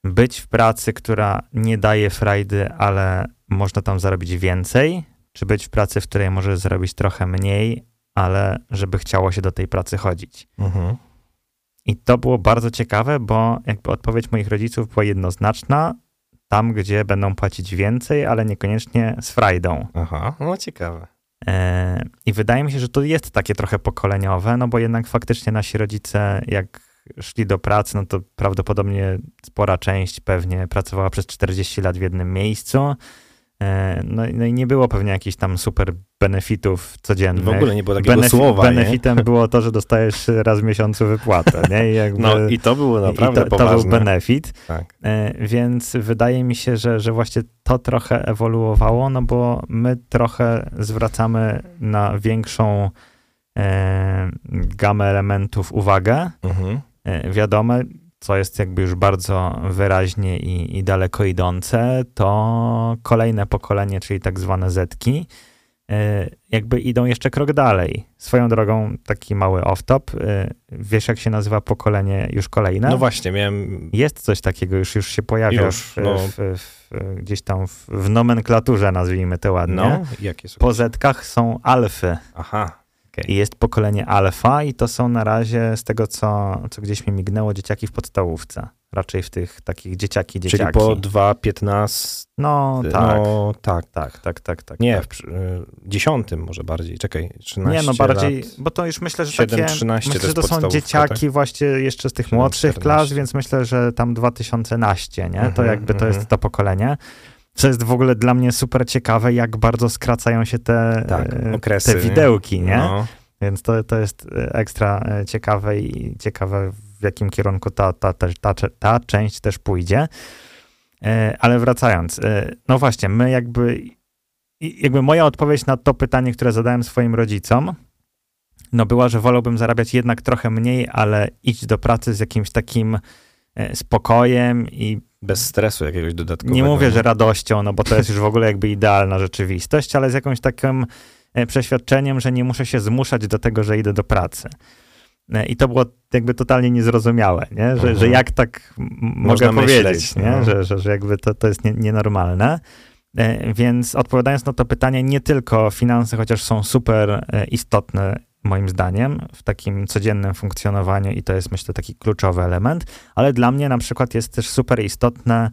być w pracy, która nie daje frajdy, ale można tam zarobić więcej, czy być w pracy, w której może zarobić trochę mniej, ale żeby chciało się do tej pracy chodzić. Mhm. I to było bardzo ciekawe, bo jakby odpowiedź moich rodziców była jednoznaczna. Tam, gdzie będą płacić więcej, ale niekoniecznie z frajdą. Aha, no ciekawe. E, I wydaje mi się, że to jest takie trochę pokoleniowe, no bo jednak faktycznie nasi rodzice, jak szli do pracy, no to prawdopodobnie spora część pewnie pracowała przez 40 lat w jednym miejscu. E, no, no, i nie było pewnie jakichś tam super benefitów codziennych. W ogóle nie było takiego Benefit, słowa. Benefitem nie? było to, że dostajesz raz w miesiącu wypłatę. Nie? I jakby, no i to było naprawdę to, to, był benefit. Tak. E, więc wydaje mi się, że, że właśnie to trochę ewoluowało, no bo my trochę zwracamy na większą e, gamę elementów uwagę. Mhm. E, wiadome, co jest jakby już bardzo wyraźnie i, i daleko idące, to kolejne pokolenie, czyli tak zwane Zetki, e, jakby idą jeszcze krok dalej. Swoją drogą, taki mały off-top. E, wiesz, jak się nazywa pokolenie już kolejne? No właśnie, miałem... Jest coś takiego, już, już się pojawia już, w, no. w, w, gdzieś tam w, nomenklaturze, nazwijmy to ładnie. No, jakie są? Po zetkach są alfy. Aha. Okay. I jest pokolenie alfa i to są na razie, z tego co, co gdzieś mi mignęło, dzieciaki w podstawówce. Raczej w tych takich dzieciaki, dzieciaki. Czyli po 2, 15... No tak. No, tak, tak, tak, tak, tak. Nie, tak. w y, dziesiątym może bardziej, czekaj, 13 Nie, no bardziej, lat, bo to już myślę, że 7, takie, 13 myślę, że to są dzieciaki tak? właśnie jeszcze z tych 7, młodszych 14. klas, więc myślę, że tam 2011, nie? to mhm, jakby to jest mhm. to pokolenie. Co jest w ogóle dla mnie super ciekawe, jak bardzo skracają się te, tak, e, okresy, te widełki, nie? No. Więc to, to jest e, ekstra e, ciekawe i ciekawe, w jakim kierunku ta, ta, ta, ta, ta część też pójdzie. Ale wracając, no właśnie, my jakby, jakby moja odpowiedź na to pytanie, które zadałem swoim rodzicom, no była, że wolałbym zarabiać jednak trochę mniej, ale iść do pracy z jakimś takim spokojem i bez stresu jakiegoś dodatkowego. Nie mówię, że radością, no bo to jest już w ogóle jakby idealna rzeczywistość, ale z jakimś takim e, przeświadczeniem, że nie muszę się zmuszać do tego, że idę do pracy. E, I to było jakby totalnie niezrozumiałe, nie? Że, mhm. że jak tak mogę powiedzieć, nie? No. Że, że, że jakby to, to jest nie, nienormalne. E, więc odpowiadając na to pytanie, nie tylko finanse, chociaż są super istotne moim zdaniem, w takim codziennym funkcjonowaniu i to jest, myślę, taki kluczowy element, ale dla mnie na przykład jest też super istotne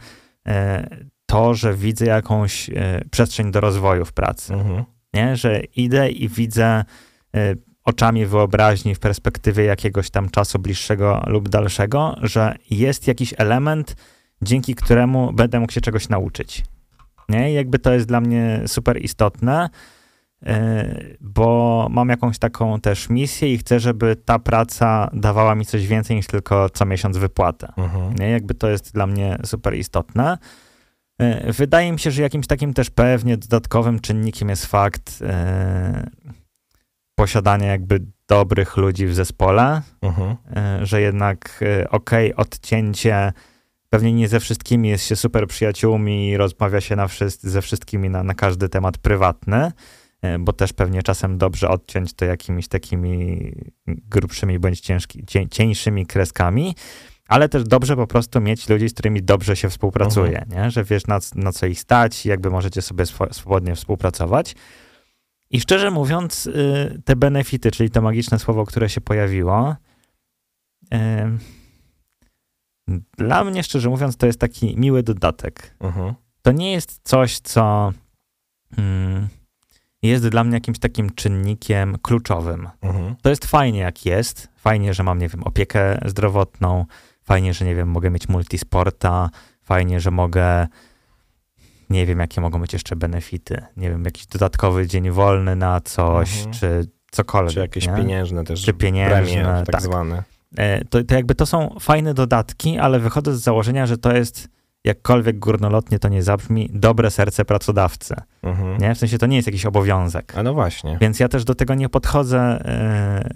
e, to, że widzę jakąś e, przestrzeń do rozwoju w pracy. Mhm. Nie? Że idę i widzę e, oczami wyobraźni w perspektywie jakiegoś tam czasu bliższego lub dalszego, że jest jakiś element, dzięki któremu będę mógł się czegoś nauczyć. Nie? I jakby to jest dla mnie super istotne, bo mam jakąś taką też misję i chcę, żeby ta praca dawała mi coś więcej niż tylko co miesiąc wypłatę. Mhm. Nie? Jakby to jest dla mnie super istotne. E, wydaje mi się, że jakimś takim też pewnie dodatkowym czynnikiem jest fakt e, posiadania jakby dobrych ludzi w zespole, mhm. że jednak okej, okay, odcięcie pewnie nie ze wszystkimi jest się super przyjaciółmi i rozmawia się na wszyscy, ze wszystkimi na, na każdy temat prywatny, e, bo też pewnie czasem dobrze odciąć to jakimiś takimi grubszymi bądź ciężki, cię, cieńszymi kreskami, ale też dobrze po prostu mieć ludzi, z którymi dobrze się współpracuje, mhm. nie? że wiesz na, na co ich stać, jakby możecie sobie swobodnie współpracować. I szczerze mówiąc, y, te benefity, czyli to magiczne słowo, które się pojawiło, dla mnie, szczerze mówiąc, to jest taki miły dodatek. Uh-huh. To nie jest coś, co hmm, jest dla mnie jakimś takim czynnikiem kluczowym. Uh-huh. To jest fajnie, jak jest. Fajnie, że mam, nie wiem, opiekę zdrowotną. Fajnie, że, nie wiem, mogę mieć multisporta. Fajnie, że mogę nie wiem, jakie mogą być jeszcze benefity. Nie wiem, jakiś dodatkowy dzień wolny na coś, mhm. czy cokolwiek. Czy jakieś nie? pieniężne też. Czy pieniężne, premie, tak, tak zwane. E, to, to jakby to są fajne dodatki, ale wychodzę z założenia, że to jest jakkolwiek górnolotnie to nie zabrzmi, dobre serce pracodawcy. Mhm. Nie? W sensie to nie jest jakiś obowiązek. A no właśnie. Więc ja też do tego nie podchodzę e,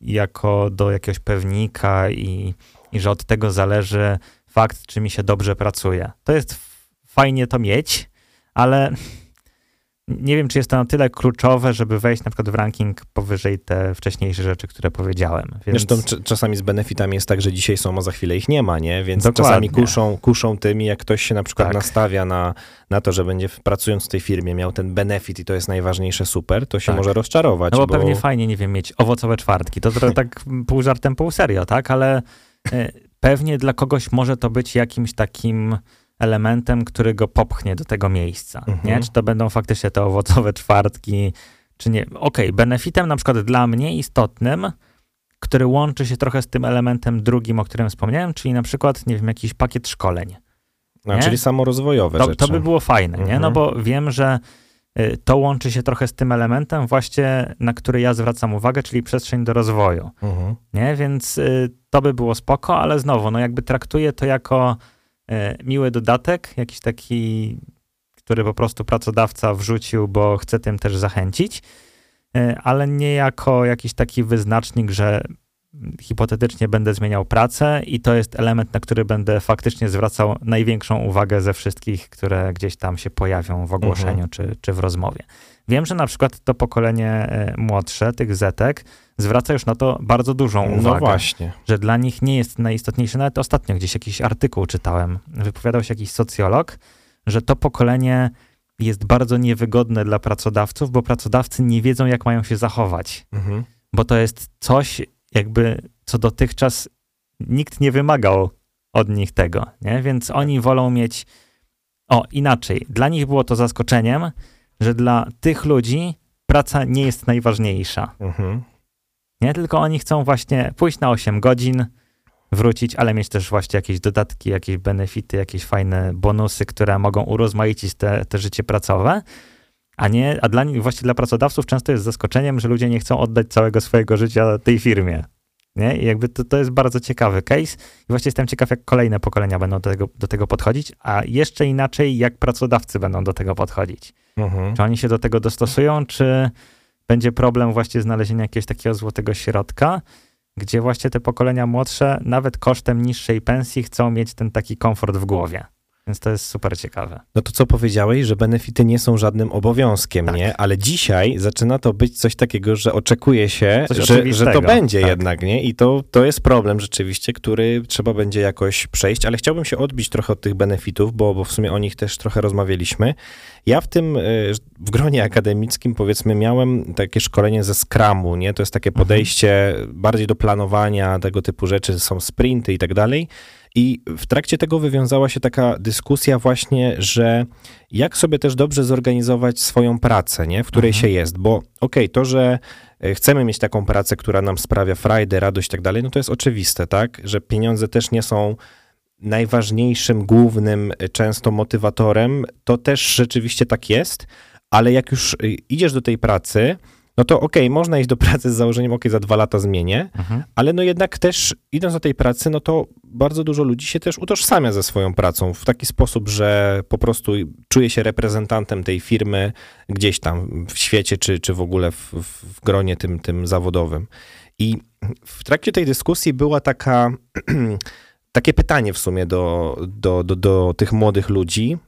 jako do jakiegoś pewnika i, i że od tego zależy fakt, czy mi się dobrze pracuje. To jest fajnie to mieć, ale nie wiem, czy jest to na tyle kluczowe, żeby wejść na przykład w ranking powyżej te wcześniejsze rzeczy, które powiedziałem. Więc... Zresztą czasami z benefitami jest tak, że dzisiaj są, a za chwilę ich nie ma, nie? Więc Dokładnie. czasami kuszą, kuszą tymi, jak ktoś się na przykład tak. nastawia na, na to, że będzie pracując w tej firmie miał ten benefit i to jest najważniejsze super, to się tak. może rozczarować. No bo, bo, pewnie fajnie, nie wiem, mieć owocowe czwartki. To trochę tak pół żartem, pół serio, tak? Ale e, pewnie dla kogoś może to być jakimś takim elementem, który go popchnie do tego miejsca. Mhm. Nie? Czy to będą faktycznie te owocowe czwartki, czy nie. Okej, okay, benefitem na przykład dla mnie istotnym, który łączy się trochę z tym elementem drugim, o którym wspomniałem, czyli na przykład, nie wiem, jakiś pakiet szkoleń. A, czyli samorozwojowe to, rzeczy. To by było fajne, mhm. nie? No bo wiem, że y, to łączy się trochę z tym elementem właśnie, na który ja zwracam uwagę, czyli przestrzeń do rozwoju, mhm. nie? Więc y, to by było spoko, ale znowu, no jakby traktuję to jako miły dodatek, jakiś taki, który po prostu pracodawca wrzucił, bo chce tym też zachęcić, e, ale nie jako jakiś taki wyznacznik, że hipotetycznie będę zmieniał pracę i to jest element, na który będę faktycznie zwracał największą uwagę ze wszystkich, które gdzieś tam się pojawią w ogłoszeniu mhm. czy, czy w rozmowie. Wiem, że na przykład to pokolenie e, młodsze, tych Zetek, zwraca już na to bardzo dużą no uwagę. No właśnie. Że dla nich nie jest najistotniejsze. Nawet ostatnio gdzieś jakiś artykuł czytałem, wypowiadał się jakiś socjolog, że to pokolenie jest bardzo niewygodne dla pracodawców, bo pracodawcy nie wiedzą, jak mają się zachować. Mhm. Bo to jest coś, jakby, co dotychczas nikt nie wymagał od nich tego, nie? Więc oni wolą mieć, o, inaczej. Dla nich było to zaskoczeniem, że dla tych ludzi praca nie jest najważniejsza. Mhm. Nie, tylko oni chcą właśnie pójść na 8 godzin, wrócić, ale mieć też właśnie jakieś dodatki, jakieś benefity, jakieś fajne bonusy, które mogą urozmaicić te, te życie pracowe. A nie, a dla nich, właśnie dla pracodawców często jest zaskoczeniem, że ludzie nie chcą oddać całego swojego życia tej firmie. Nie? I jakby to, to jest bardzo ciekawy case. I właśnie jestem ciekaw, jak kolejne pokolenia będą do tego, do tego podchodzić, a jeszcze inaczej, jak pracodawcy będą do tego podchodzić. Mhm. Czy oni się do tego dostosują, czy będzie problem właśnie znalezienia jakiegoś takiego złotego środka, gdzie właśnie te pokolenia młodsze, nawet kosztem niższej pensji, chcą mieć ten taki komfort w głowie. Więc to jest super ciekawe. No to co powiedziałeś, że benefity nie są żadnym obowiązkiem, tak. nie? Ale dzisiaj zaczyna to być coś takiego, że oczekuje się, że, że to będzie tak. jednak, nie? I to, to jest problem rzeczywiście, który trzeba będzie jakoś przejść, ale chciałbym się odbić trochę od tych benefitów, bo, bo w sumie o nich też trochę rozmawialiśmy. Ja w tym, e, w gronie akademickim powiedzmy miałem takie szkolenie ze Scrumu, nie? To jest takie mhm. podejście mhm. bardziej do planowania, tego typu rzeczy, są sprinty i tak dalej. I w trakcie tego wywiązała się taka dyskusja właśnie, że jak sobie też dobrze zorganizować swoją pracę, nie? w której mhm. się jest, bo okej, okay, to, że e, chcemy mieć taką pracę, która nam sprawia frajdę, radość i tak dalej, no to jest oczywiste, tak, że pieniądze też nie są najważniejszym, głównym e, często motywatorem, to też rzeczywiście tak jest, ale jak już e, idziesz do tej pracy, no to okej, okay, można iść do pracy z założeniem, okej, okay, za dwa lata zmienię, mhm. ale no jednak też idąc do tej pracy, no to bardzo dużo ludzi się też utożsamia ze swoją pracą w taki sposób, że po prostu czuje się reprezentantem tej firmy gdzieś tam w świecie, czy, czy w ogóle w, w gronie tym, tym zawodowym. I w trakcie tej dyskusji była taka, takie pytanie w sumie do, do, do, do tych młodych ludzi,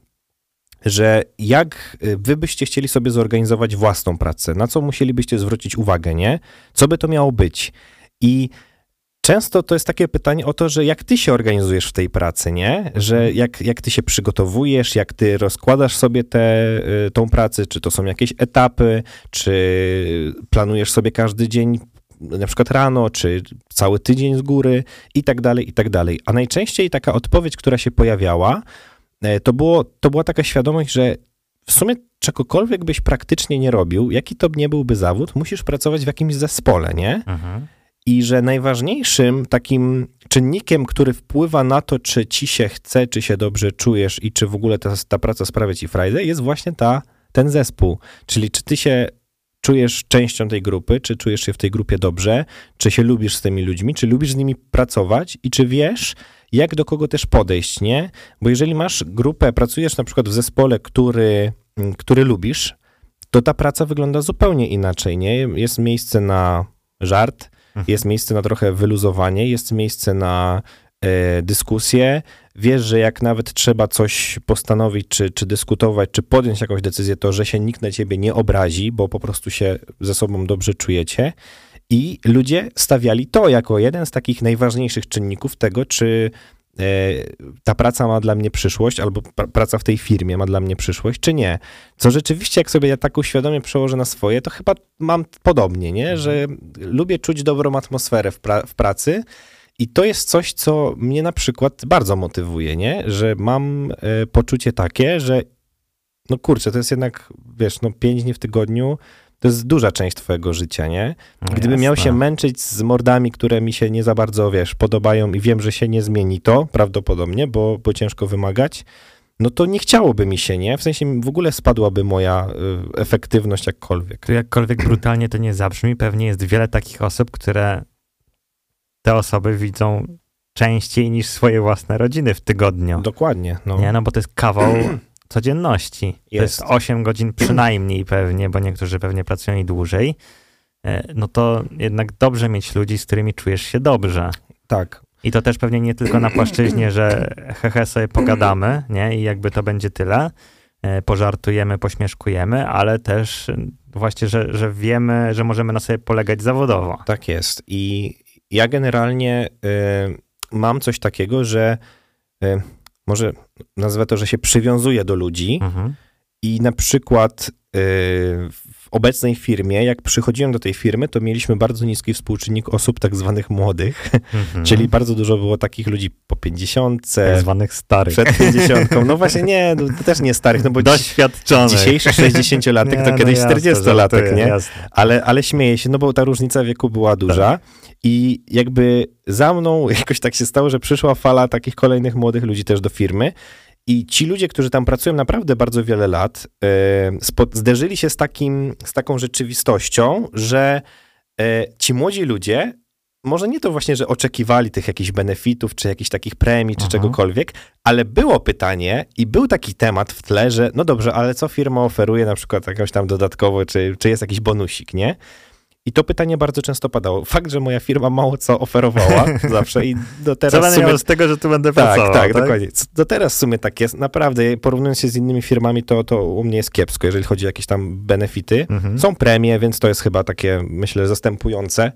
że jak y, wy byście chcieli sobie zorganizować własną pracę, na co musielibyście zwrócić uwagę, nie? Co by to miało być? I często to jest takie pytanie o to, że jak ty się organizujesz w tej pracy, nie? Że mhm. jak, jak ty się przygotowujesz, jak ty rozkładasz sobie tę y, tą pracę, czy to są jakieś etapy, czy planujesz sobie każdy dzień na przykład rano, czy cały tydzień z góry i tak dalej, i tak dalej. A najczęściej taka odpowiedź, która się pojawiała, E, to, było, to była taka świadomość, że w sumie czegokolwiek byś praktycznie nie robił, jaki to nie byłby zawód, musisz pracować w jakimś zespole, nie? Mhm. I że najważniejszym takim czynnikiem, który wpływa na to, czy ci się chce, czy się dobrze czujesz i czy w ogóle ta, ta praca sprawia ci frajdę, jest właśnie ta, ten zespół. Czyli czy ty się czujesz częścią tej grupy, czy czujesz się w tej grupie dobrze, czy się lubisz z tymi ludźmi, czy lubisz z nimi pracować i czy wiesz, jak do kogo też podejść, nie? Bo jeżeli masz grupę, pracujesz na przykład w zespole, który, mm, który lubisz, to ta praca wygląda zupełnie inaczej, nie? Jest miejsce na żart. Jest miejsce na trochę wyluzowanie, jest miejsce na e, dyskusję. Wiesz, że jak nawet trzeba coś postanowić, czy, czy dyskutować, czy podjąć jakąś decyzję, to że się nikt na ciebie nie obrazi, bo po prostu się ze sobą dobrze czujecie. I ludzie stawiali to jako jeden z takich najważniejszych czynników tego, czy ta praca ma dla mnie przyszłość, albo praca w tej firmie ma dla mnie przyszłość, czy nie. Co rzeczywiście, jak sobie ja tak uświadomię przełożę na swoje, to chyba mam podobnie, nie? Mhm. że lubię czuć dobrą atmosferę w, pra w pracy. I to jest coś, co mnie na przykład bardzo motywuje, nie? że mam e, poczucie takie, że no kurczę, to jest jednak, wiesz, no pięć dni w tygodniu, to jest duża część twojego życia, nie? No Gdybym miał się męczyć z mordami, które mi się nie za bardzo, wiesz, podobają i wiem, że się nie zmieni to, prawdopodobnie, bo, bo ciężko wymagać, no to nie chciałoby mi się, nie? W sensie w ogóle spadłaby moja y, efektywność jakkolwiek. To jakkolwiek brutalnie to nie zabrzmi, pewnie jest wiele takich osób, które te osoby widzą częściej niż swoje własne rodziny w tygodniu. Dokładnie. No. Nie, no bo to jest kawał codzienności. Jest. To jest 8 godzin przynajmniej pewnie, bo niektórzy pewnie pracują i dłużej. E, no to jednak dobrze mieć ludzi, z którymi czujesz się dobrze. Tak. I to też pewnie nie tylko na płaszczyźnie, że hehe sobie pogadamy, nie? I jakby to będzie tyle. E, pożartujemy, pośmieszkujemy, ale też właśnie, że, że wiemy, że możemy na sobie polegać zawodowo. Tak jest. I ja generalnie y, mam coś takiego, że y, może nazwę to, że się przywiązuje do ludzi mhm. i na przykład y, w obecnej firmie, jak przychodziłem do tej firmy, to mieliśmy bardzo niski współczynnik osób tak zwanych młodych, mhm. czyli bardzo dużo było takich ludzi po 50. Tak zwanych starych. Przed 50. No właśnie nie, no, to też nie starych, no bo Doświadczonych. dzisiejszy 60-latek to no kiedyś 40-latek, nie? Ale, ale śmieję się, no bo ta różnica wieku była duża. Tak. I jakby za mną jakoś tak się stało, że przyszła fala takich kolejnych młodych ludzi też do firmy. I ci ludzie, którzy tam pracują naprawdę bardzo wiele lat, yy, zderzyli się z, takim, z taką rzeczywistością, że yy, ci młodzi ludzie, może nie to właśnie, że oczekiwali tych jakichś benefitów, czy jakichś takich premii, czy Aha. czegokolwiek, ale było pytanie i był taki temat w tle, że no dobrze, ale co firma oferuje na przykład jakoś tam dodatkowo, czy, czy jest jakiś bonusik, nie? I to pytanie bardzo często padało. Fakt, że moja firma mało co oferowała zawsze i do teraz... Co będę sumie... z tego, że tu będę tak, pracował, tak? Tak, dokładnie. Do teraz w sumie tak jest. Naprawdę, porównując się z innymi firmami, to, to u mnie jest kiepsko, jeżeli chodzi o jakieś tam benefity. Mhm. Są premie, więc to jest chyba takie, myślę, zastępujące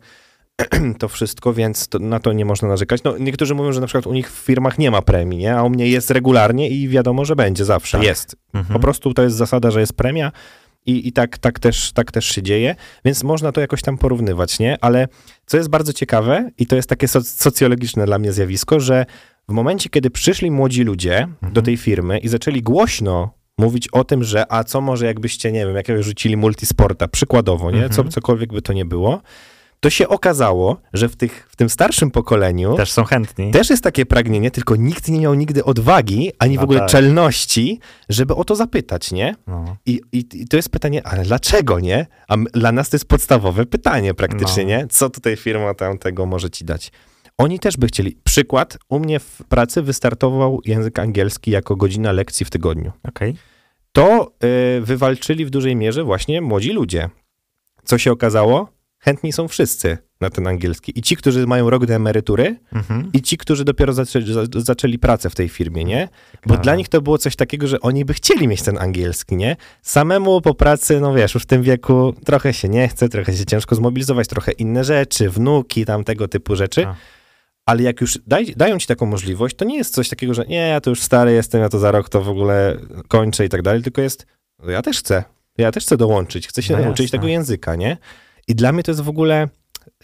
to wszystko, więc to, na to nie można narzekać. No, niektórzy mówią, że na przykład u nich w firmach nie ma premii, nie? a u mnie jest regularnie i wiadomo, że będzie zawsze. Tak. Jest. Mhm. Po prostu to jest zasada, że jest premia i, i tak, tak, też, tak też się dzieje, więc można to jakoś tam porównywać, nie? Ale co jest bardzo ciekawe i to jest takie socjologiczne dla mnie zjawisko, że w momencie, kiedy przyszli młodzi ludzie mhm. do tej firmy i zaczęli głośno mówić o tym, że a co może jakbyście, nie wiem, jakiegoś rzucili multisporta, przykładowo, nie? Co, mhm. cokolwiek by to nie było, to się okazało, że w, tych, w tym starszym pokoleniu też są chętni. Też jest takie pragnienie, tylko nikt nie miał nigdy odwagi, ani no w ogóle tak. czelności, żeby o to zapytać, nie? No. I, i, I, to jest pytanie, ale dlaczego, nie? A dla nas to jest podstawowe pytanie praktycznie, no. nie? Co tutaj firma tam tego może ci dać? Oni też by chcieli. Przykład, u mnie w pracy wystartował język angielski jako godzina lekcji w tygodniu. Okay. To y, wywalczyli w dużej mierze właśnie młodzi ludzie. Co się okazało? Chętni są wszyscy na ten angielski. I ci, którzy mają rok do emerytury, mhm. i ci, którzy dopiero zaczęli, zaczęli pracę w tej firmie, nie? Bo dla nich to było coś takiego, że oni by chcieli mieć ten angielski, nie? Samemu po pracy, no wiesz, już w tym wieku trochę się nie chce, trochę się ciężko zmobilizować, trochę inne rzeczy, wnuki, tam tego typu rzeczy. A. Ale jak już daj, dają ci taką możliwość, to nie jest coś takiego, że nie, ja to już stary jestem, ja to za rok to w ogóle kończę i tak dalej, tylko jest, no ja też chcę, ja też chcę dołączyć, chcę się no nauczyć jasne. tego języka, nie? I dla mnie to jest w ogóle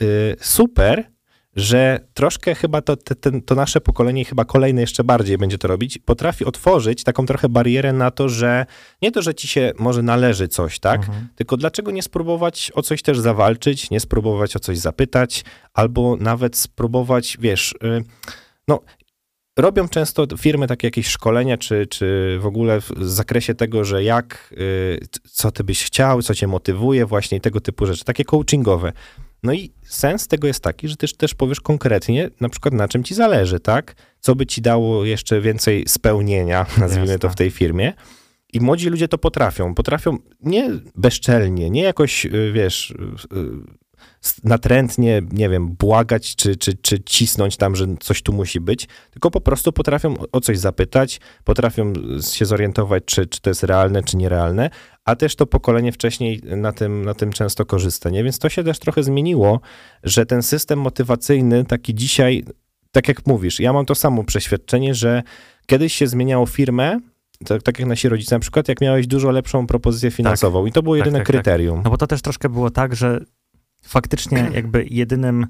y, super, że troszkę chyba to, te, to nasze pokolenie, chyba kolejne jeszcze bardziej będzie to robić, potrafi otworzyć taką trochę barierę na to, że nie to, że ci się może należy coś, tak? Mhm. Tylko dlaczego nie spróbować o coś też zawalczyć, nie spróbować o coś zapytać, albo nawet spróbować, wiesz, y, no robią często firmy takie jakieś szkolenia, czy, czy w ogóle w zakresie tego, że jak, y, co ty byś chciał, co cię motywuje, właśnie tego typu rzeczy, takie coachingowe. No i sens tego jest taki, że też, też powiesz konkretnie, na przykład na czym ci zależy, tak? Co by ci dało jeszcze więcej spełnienia, nazwijmy to w tej firmie. I młodzi ludzie to potrafią. Potrafią nie bezczelnie, nie jakoś, y, wiesz, y, natrętnie, nie wiem, błagać czy, czy, czy cisnąć tam, że coś tu musi być, tylko po prostu potrafią o coś zapytać, potrafią się zorientować, czy, czy to jest realne, czy nierealne, a też to pokolenie wcześniej na tym, na tym często korzysta, nie? Więc to się też trochę zmieniło, że ten system motywacyjny taki dzisiaj, tak jak mówisz, ja mam to samo przeświadczenie, że kiedyś się zmieniało firmę, tak, tak, jak nasi rodzice, na przykład, jak miałeś dużo lepszą propozycję finansową tak, i to było tak, jedyne tak, tak, kryterium. No bo to też troszkę było tak, że faktycznie jakby jedynym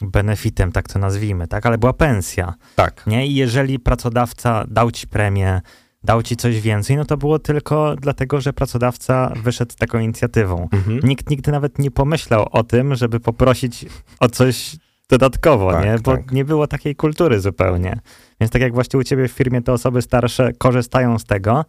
benefitem, tak to nazwijmy, tak, ale była pensja. Tak. Nie? I jeżeli pracodawca dał ci premię, dał ci coś więcej, no to było tylko dlatego, że pracodawca wyszedł z taką inicjatywą. Mhm. Nikt nigdy nawet nie pomyślał o tym, żeby poprosić o coś dodatkowo, tak, nie? Bo tak. nie było takiej kultury zupełnie. Więc tak jak właśnie u ciebie w firmie te osoby starsze korzystają z tego,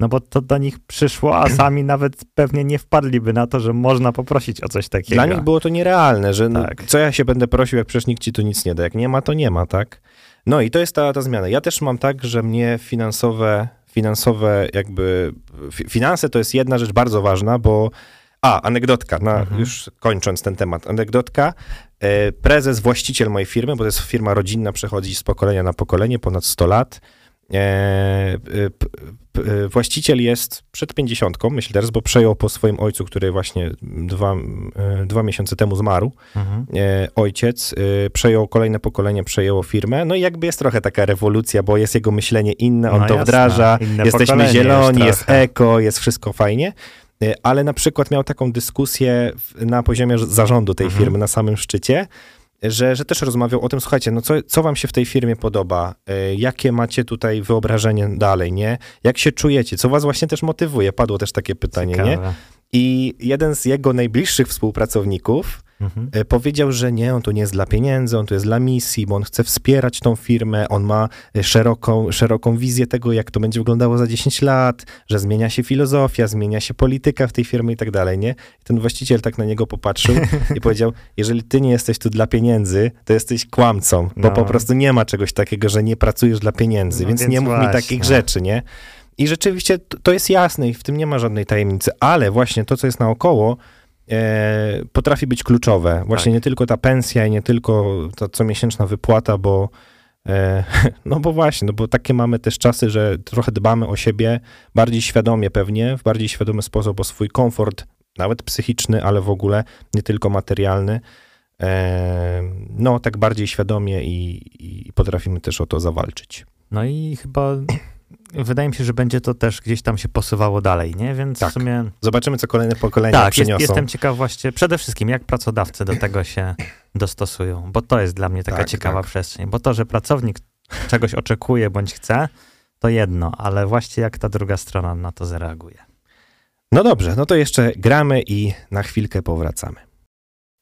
no bo to do nich przyszło, a sami nawet pewnie nie wpadliby na to, że można poprosić o coś takiego. Dla nich było to nierealne, że no, tak. co ja się będę prosił, jak przecież nikt ci tu nic nie da. Jak nie ma, to nie ma, tak? No i to jest ta, ta zmiana. Ja też mam tak, że mnie finansowe, finansowe jakby, finanse to jest jedna rzecz bardzo ważna, bo a, anegdotka, na, mhm. już kończąc ten temat, anegdotka. E, prezes, właściciel mojej firmy, bo to jest firma rodzinna, przechodzi z pokolenia na pokolenie, ponad 100 lat. E, właściciel jest przed pięćdziesiątką, myślę teraz, bo przejął po swoim ojcu, który właśnie dwa, e, dwa miesiące temu zmarł. Mhm. E, ojciec przejął kolejne pokolenie, przejęło firmę. No i jakby jest trochę taka rewolucja, bo jest jego myślenie inne, on no to jasne. wdraża, jesteśmy zieloni, jest, jest eko, jest wszystko fajnie ale na przykład miał taką dyskusję na poziomie zarządu tej mhm. firmy na samym szczycie, że, że też rozmawiał o tym, słuchajcie, no co, co wam się w tej firmie podoba, e, jakie macie tutaj wyobrażenie dalej, nie? Jak się czujecie, co was właśnie też motywuje? Padło też takie pytanie, Ciekawe. nie? I jeden z jego najbliższych współpracowników mhm. E, powiedział, że nie, on tu nie jest dla pieniędzy, on tu jest dla misji, bo on chce wspierać tą firmę, on ma e, szeroką, szeroką wizję tego, jak to będzie wyglądało za 10 lat, że zmienia się filozofia, zmienia się polityka w tej firmie i tak dalej, nie? I ten właściciel tak na niego popatrzył i powiedział, jeżeli ty nie jesteś tu dla pieniędzy, to jesteś kłamcą, bo no. po prostu nie ma czegoś takiego, że nie pracujesz dla pieniędzy, no, więc, więc, nie mów mi takich rzeczy, nie? I rzeczywiście to jest jasne i w tym nie ma żadnej tajemnicy, ale właśnie to, co jest naokoło, potrafi być kluczowe. Właśnie tak. nie tylko ta pensja i nie tylko ta comiesięczna wypłata, bo e, no bo właśnie, no bo takie mamy też czasy, że trochę dbamy o siebie bardziej świadomie pewnie, w bardziej świadomy sposób o swój komfort, nawet psychiczny, ale w ogóle nie tylko materialny. E, no tak bardziej świadomie i, i potrafimy też o to zawalczyć. No i chyba wydaje mi się, że będzie to też gdzieś tam się posuwało dalej, nie? Więc tak. w sumie... Zobaczymy, co kolejne pokolenia tak, przyniosą. Jest, jestem ciekaw właśnie przede wszystkim, jak pracodawcy do tego się dostosują, bo to jest dla mnie taka tak, ciekawa tak. przestrzeń, bo to, że pracownik czegoś oczekuje bądź chce, to jedno, ale właśnie jak ta druga strona na to zareaguje. No dobrze, no to jeszcze gramy i na chwilkę powracamy.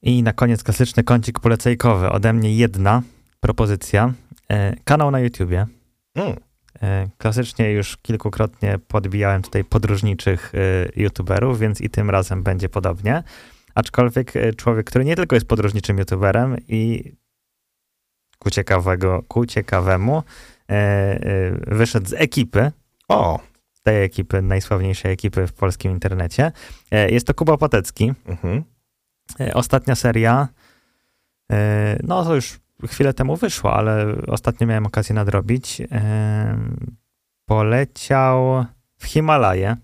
I na koniec klasyczny kącik polecejkowy. Ode mnie jedna propozycja. E, kanał na YouTubie. Mm. E, klasycznie już kilkukrotnie podbijałem tutaj podróżniczych e, youtuberów, więc i tym razem będzie podobnie. Aczkolwiek e, człowiek, który nie tylko jest podróżniczym youtuberem i ku, ciekawego, ku ciekawemu wyszedł z ekipy. O! Tej ekipy, najsławniejszej ekipy w polskim internecie. Jest to Kuba Patecki. Mhm. Ostatnia seria, no to już chwilę temu wyszło, ale ostatnio miałem okazję nadrobić. Poleciał w Himalaje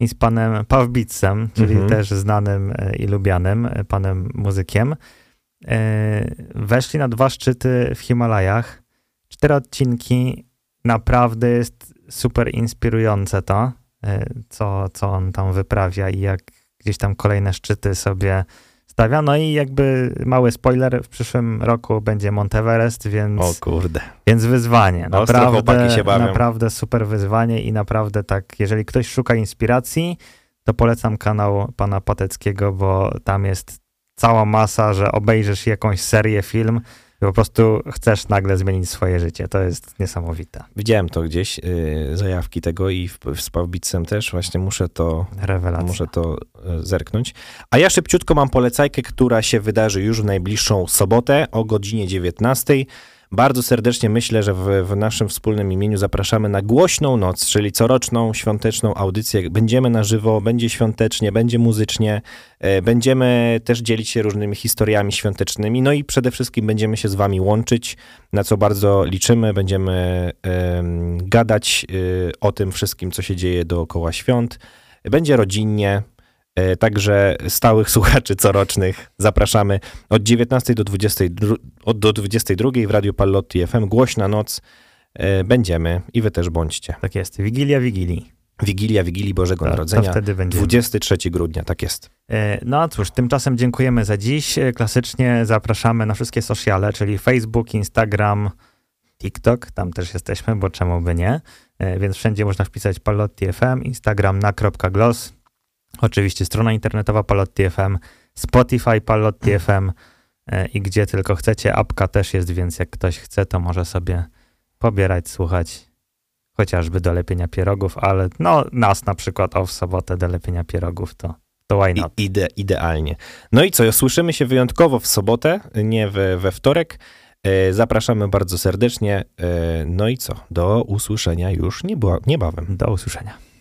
i z panem Pawbicem, czyli mhm. też znanym e, i lubianym e, panem muzykiem. E, weszli na dwa szczyty w Himalajach. Cztery odcinki. Naprawdę jest super inspirujące to, co, co on tam wyprawia i jak gdzieś tam kolejne szczyty sobie stawia. No i jakby mały spoiler, w przyszłym roku będzie Monteverest, więc... O kurde. Więc wyzwanie. Naprawdę, naprawdę super wyzwanie i naprawdę tak, jeżeli ktoś szuka inspiracji, to polecam kanał pana Pateckiego, bo tam jest cała masa, że obejrzysz jakąś serię, film, po prostu chcesz nagle zmienić swoje życie. To jest niesamowite. Widziałem to gdzieś, yy, zajawki tego i w, w Spawbitsem też. Właśnie muszę to, Rewelacja. muszę to yy, zerknąć. A ja szybciutko mam polecajkę, która się wydarzy już w najbliższą sobotę o godzinie 19. Bardzo serdecznie myślę, że w, w, naszym wspólnym imieniu zapraszamy na Głośną Noc, czyli coroczną świąteczną audycję. Będziemy na żywo, będzie świątecznie, będzie muzycznie, e, będziemy też dzielić się różnymi historiami świątecznymi, no i przede wszystkim będziemy się z wami łączyć, na co bardzo liczymy. Będziemy gadać e, o tym wszystkim, co się dzieje dookoła świąt. Będzie rodzinnie, także stałych słuchaczy corocznych zapraszamy od 19 do 22, do 22 w Radiu Pallotti FM. Głośna noc. E, będziemy i wy też bądźcie. Tak jest. Wigilia Wigilii. Wigilia Wigilii Bożego to, Narodzenia. To wtedy będzie. 23 grudnia, tak jest. E, no a cóż, tymczasem dziękujemy za dziś. Klasycznie zapraszamy na wszystkie sociale, czyli Facebook, Instagram, TikTok. Tam też jesteśmy, bo czemu by nie. Więc wszędzie można wpisać Pallotti FM, Instagram na.gloss Oczywiście strona internetowa Palotti FM, Spotify Palotti FM e, i gdzie tylko chcecie. Apka też jest, więc jak ktoś chce, to może sobie pobierać, słuchać chociażby do lepienia pierogów, ale no nas na przykład o w sobotę do lepienia pierogów to, to why not? Ide, idealnie. No i co, słyszymy się wyjątkowo w sobotę, nie we, we wtorek. E, zapraszamy bardzo serdecznie. E, no i co, do usłyszenia już niebawem. Do usłyszenia.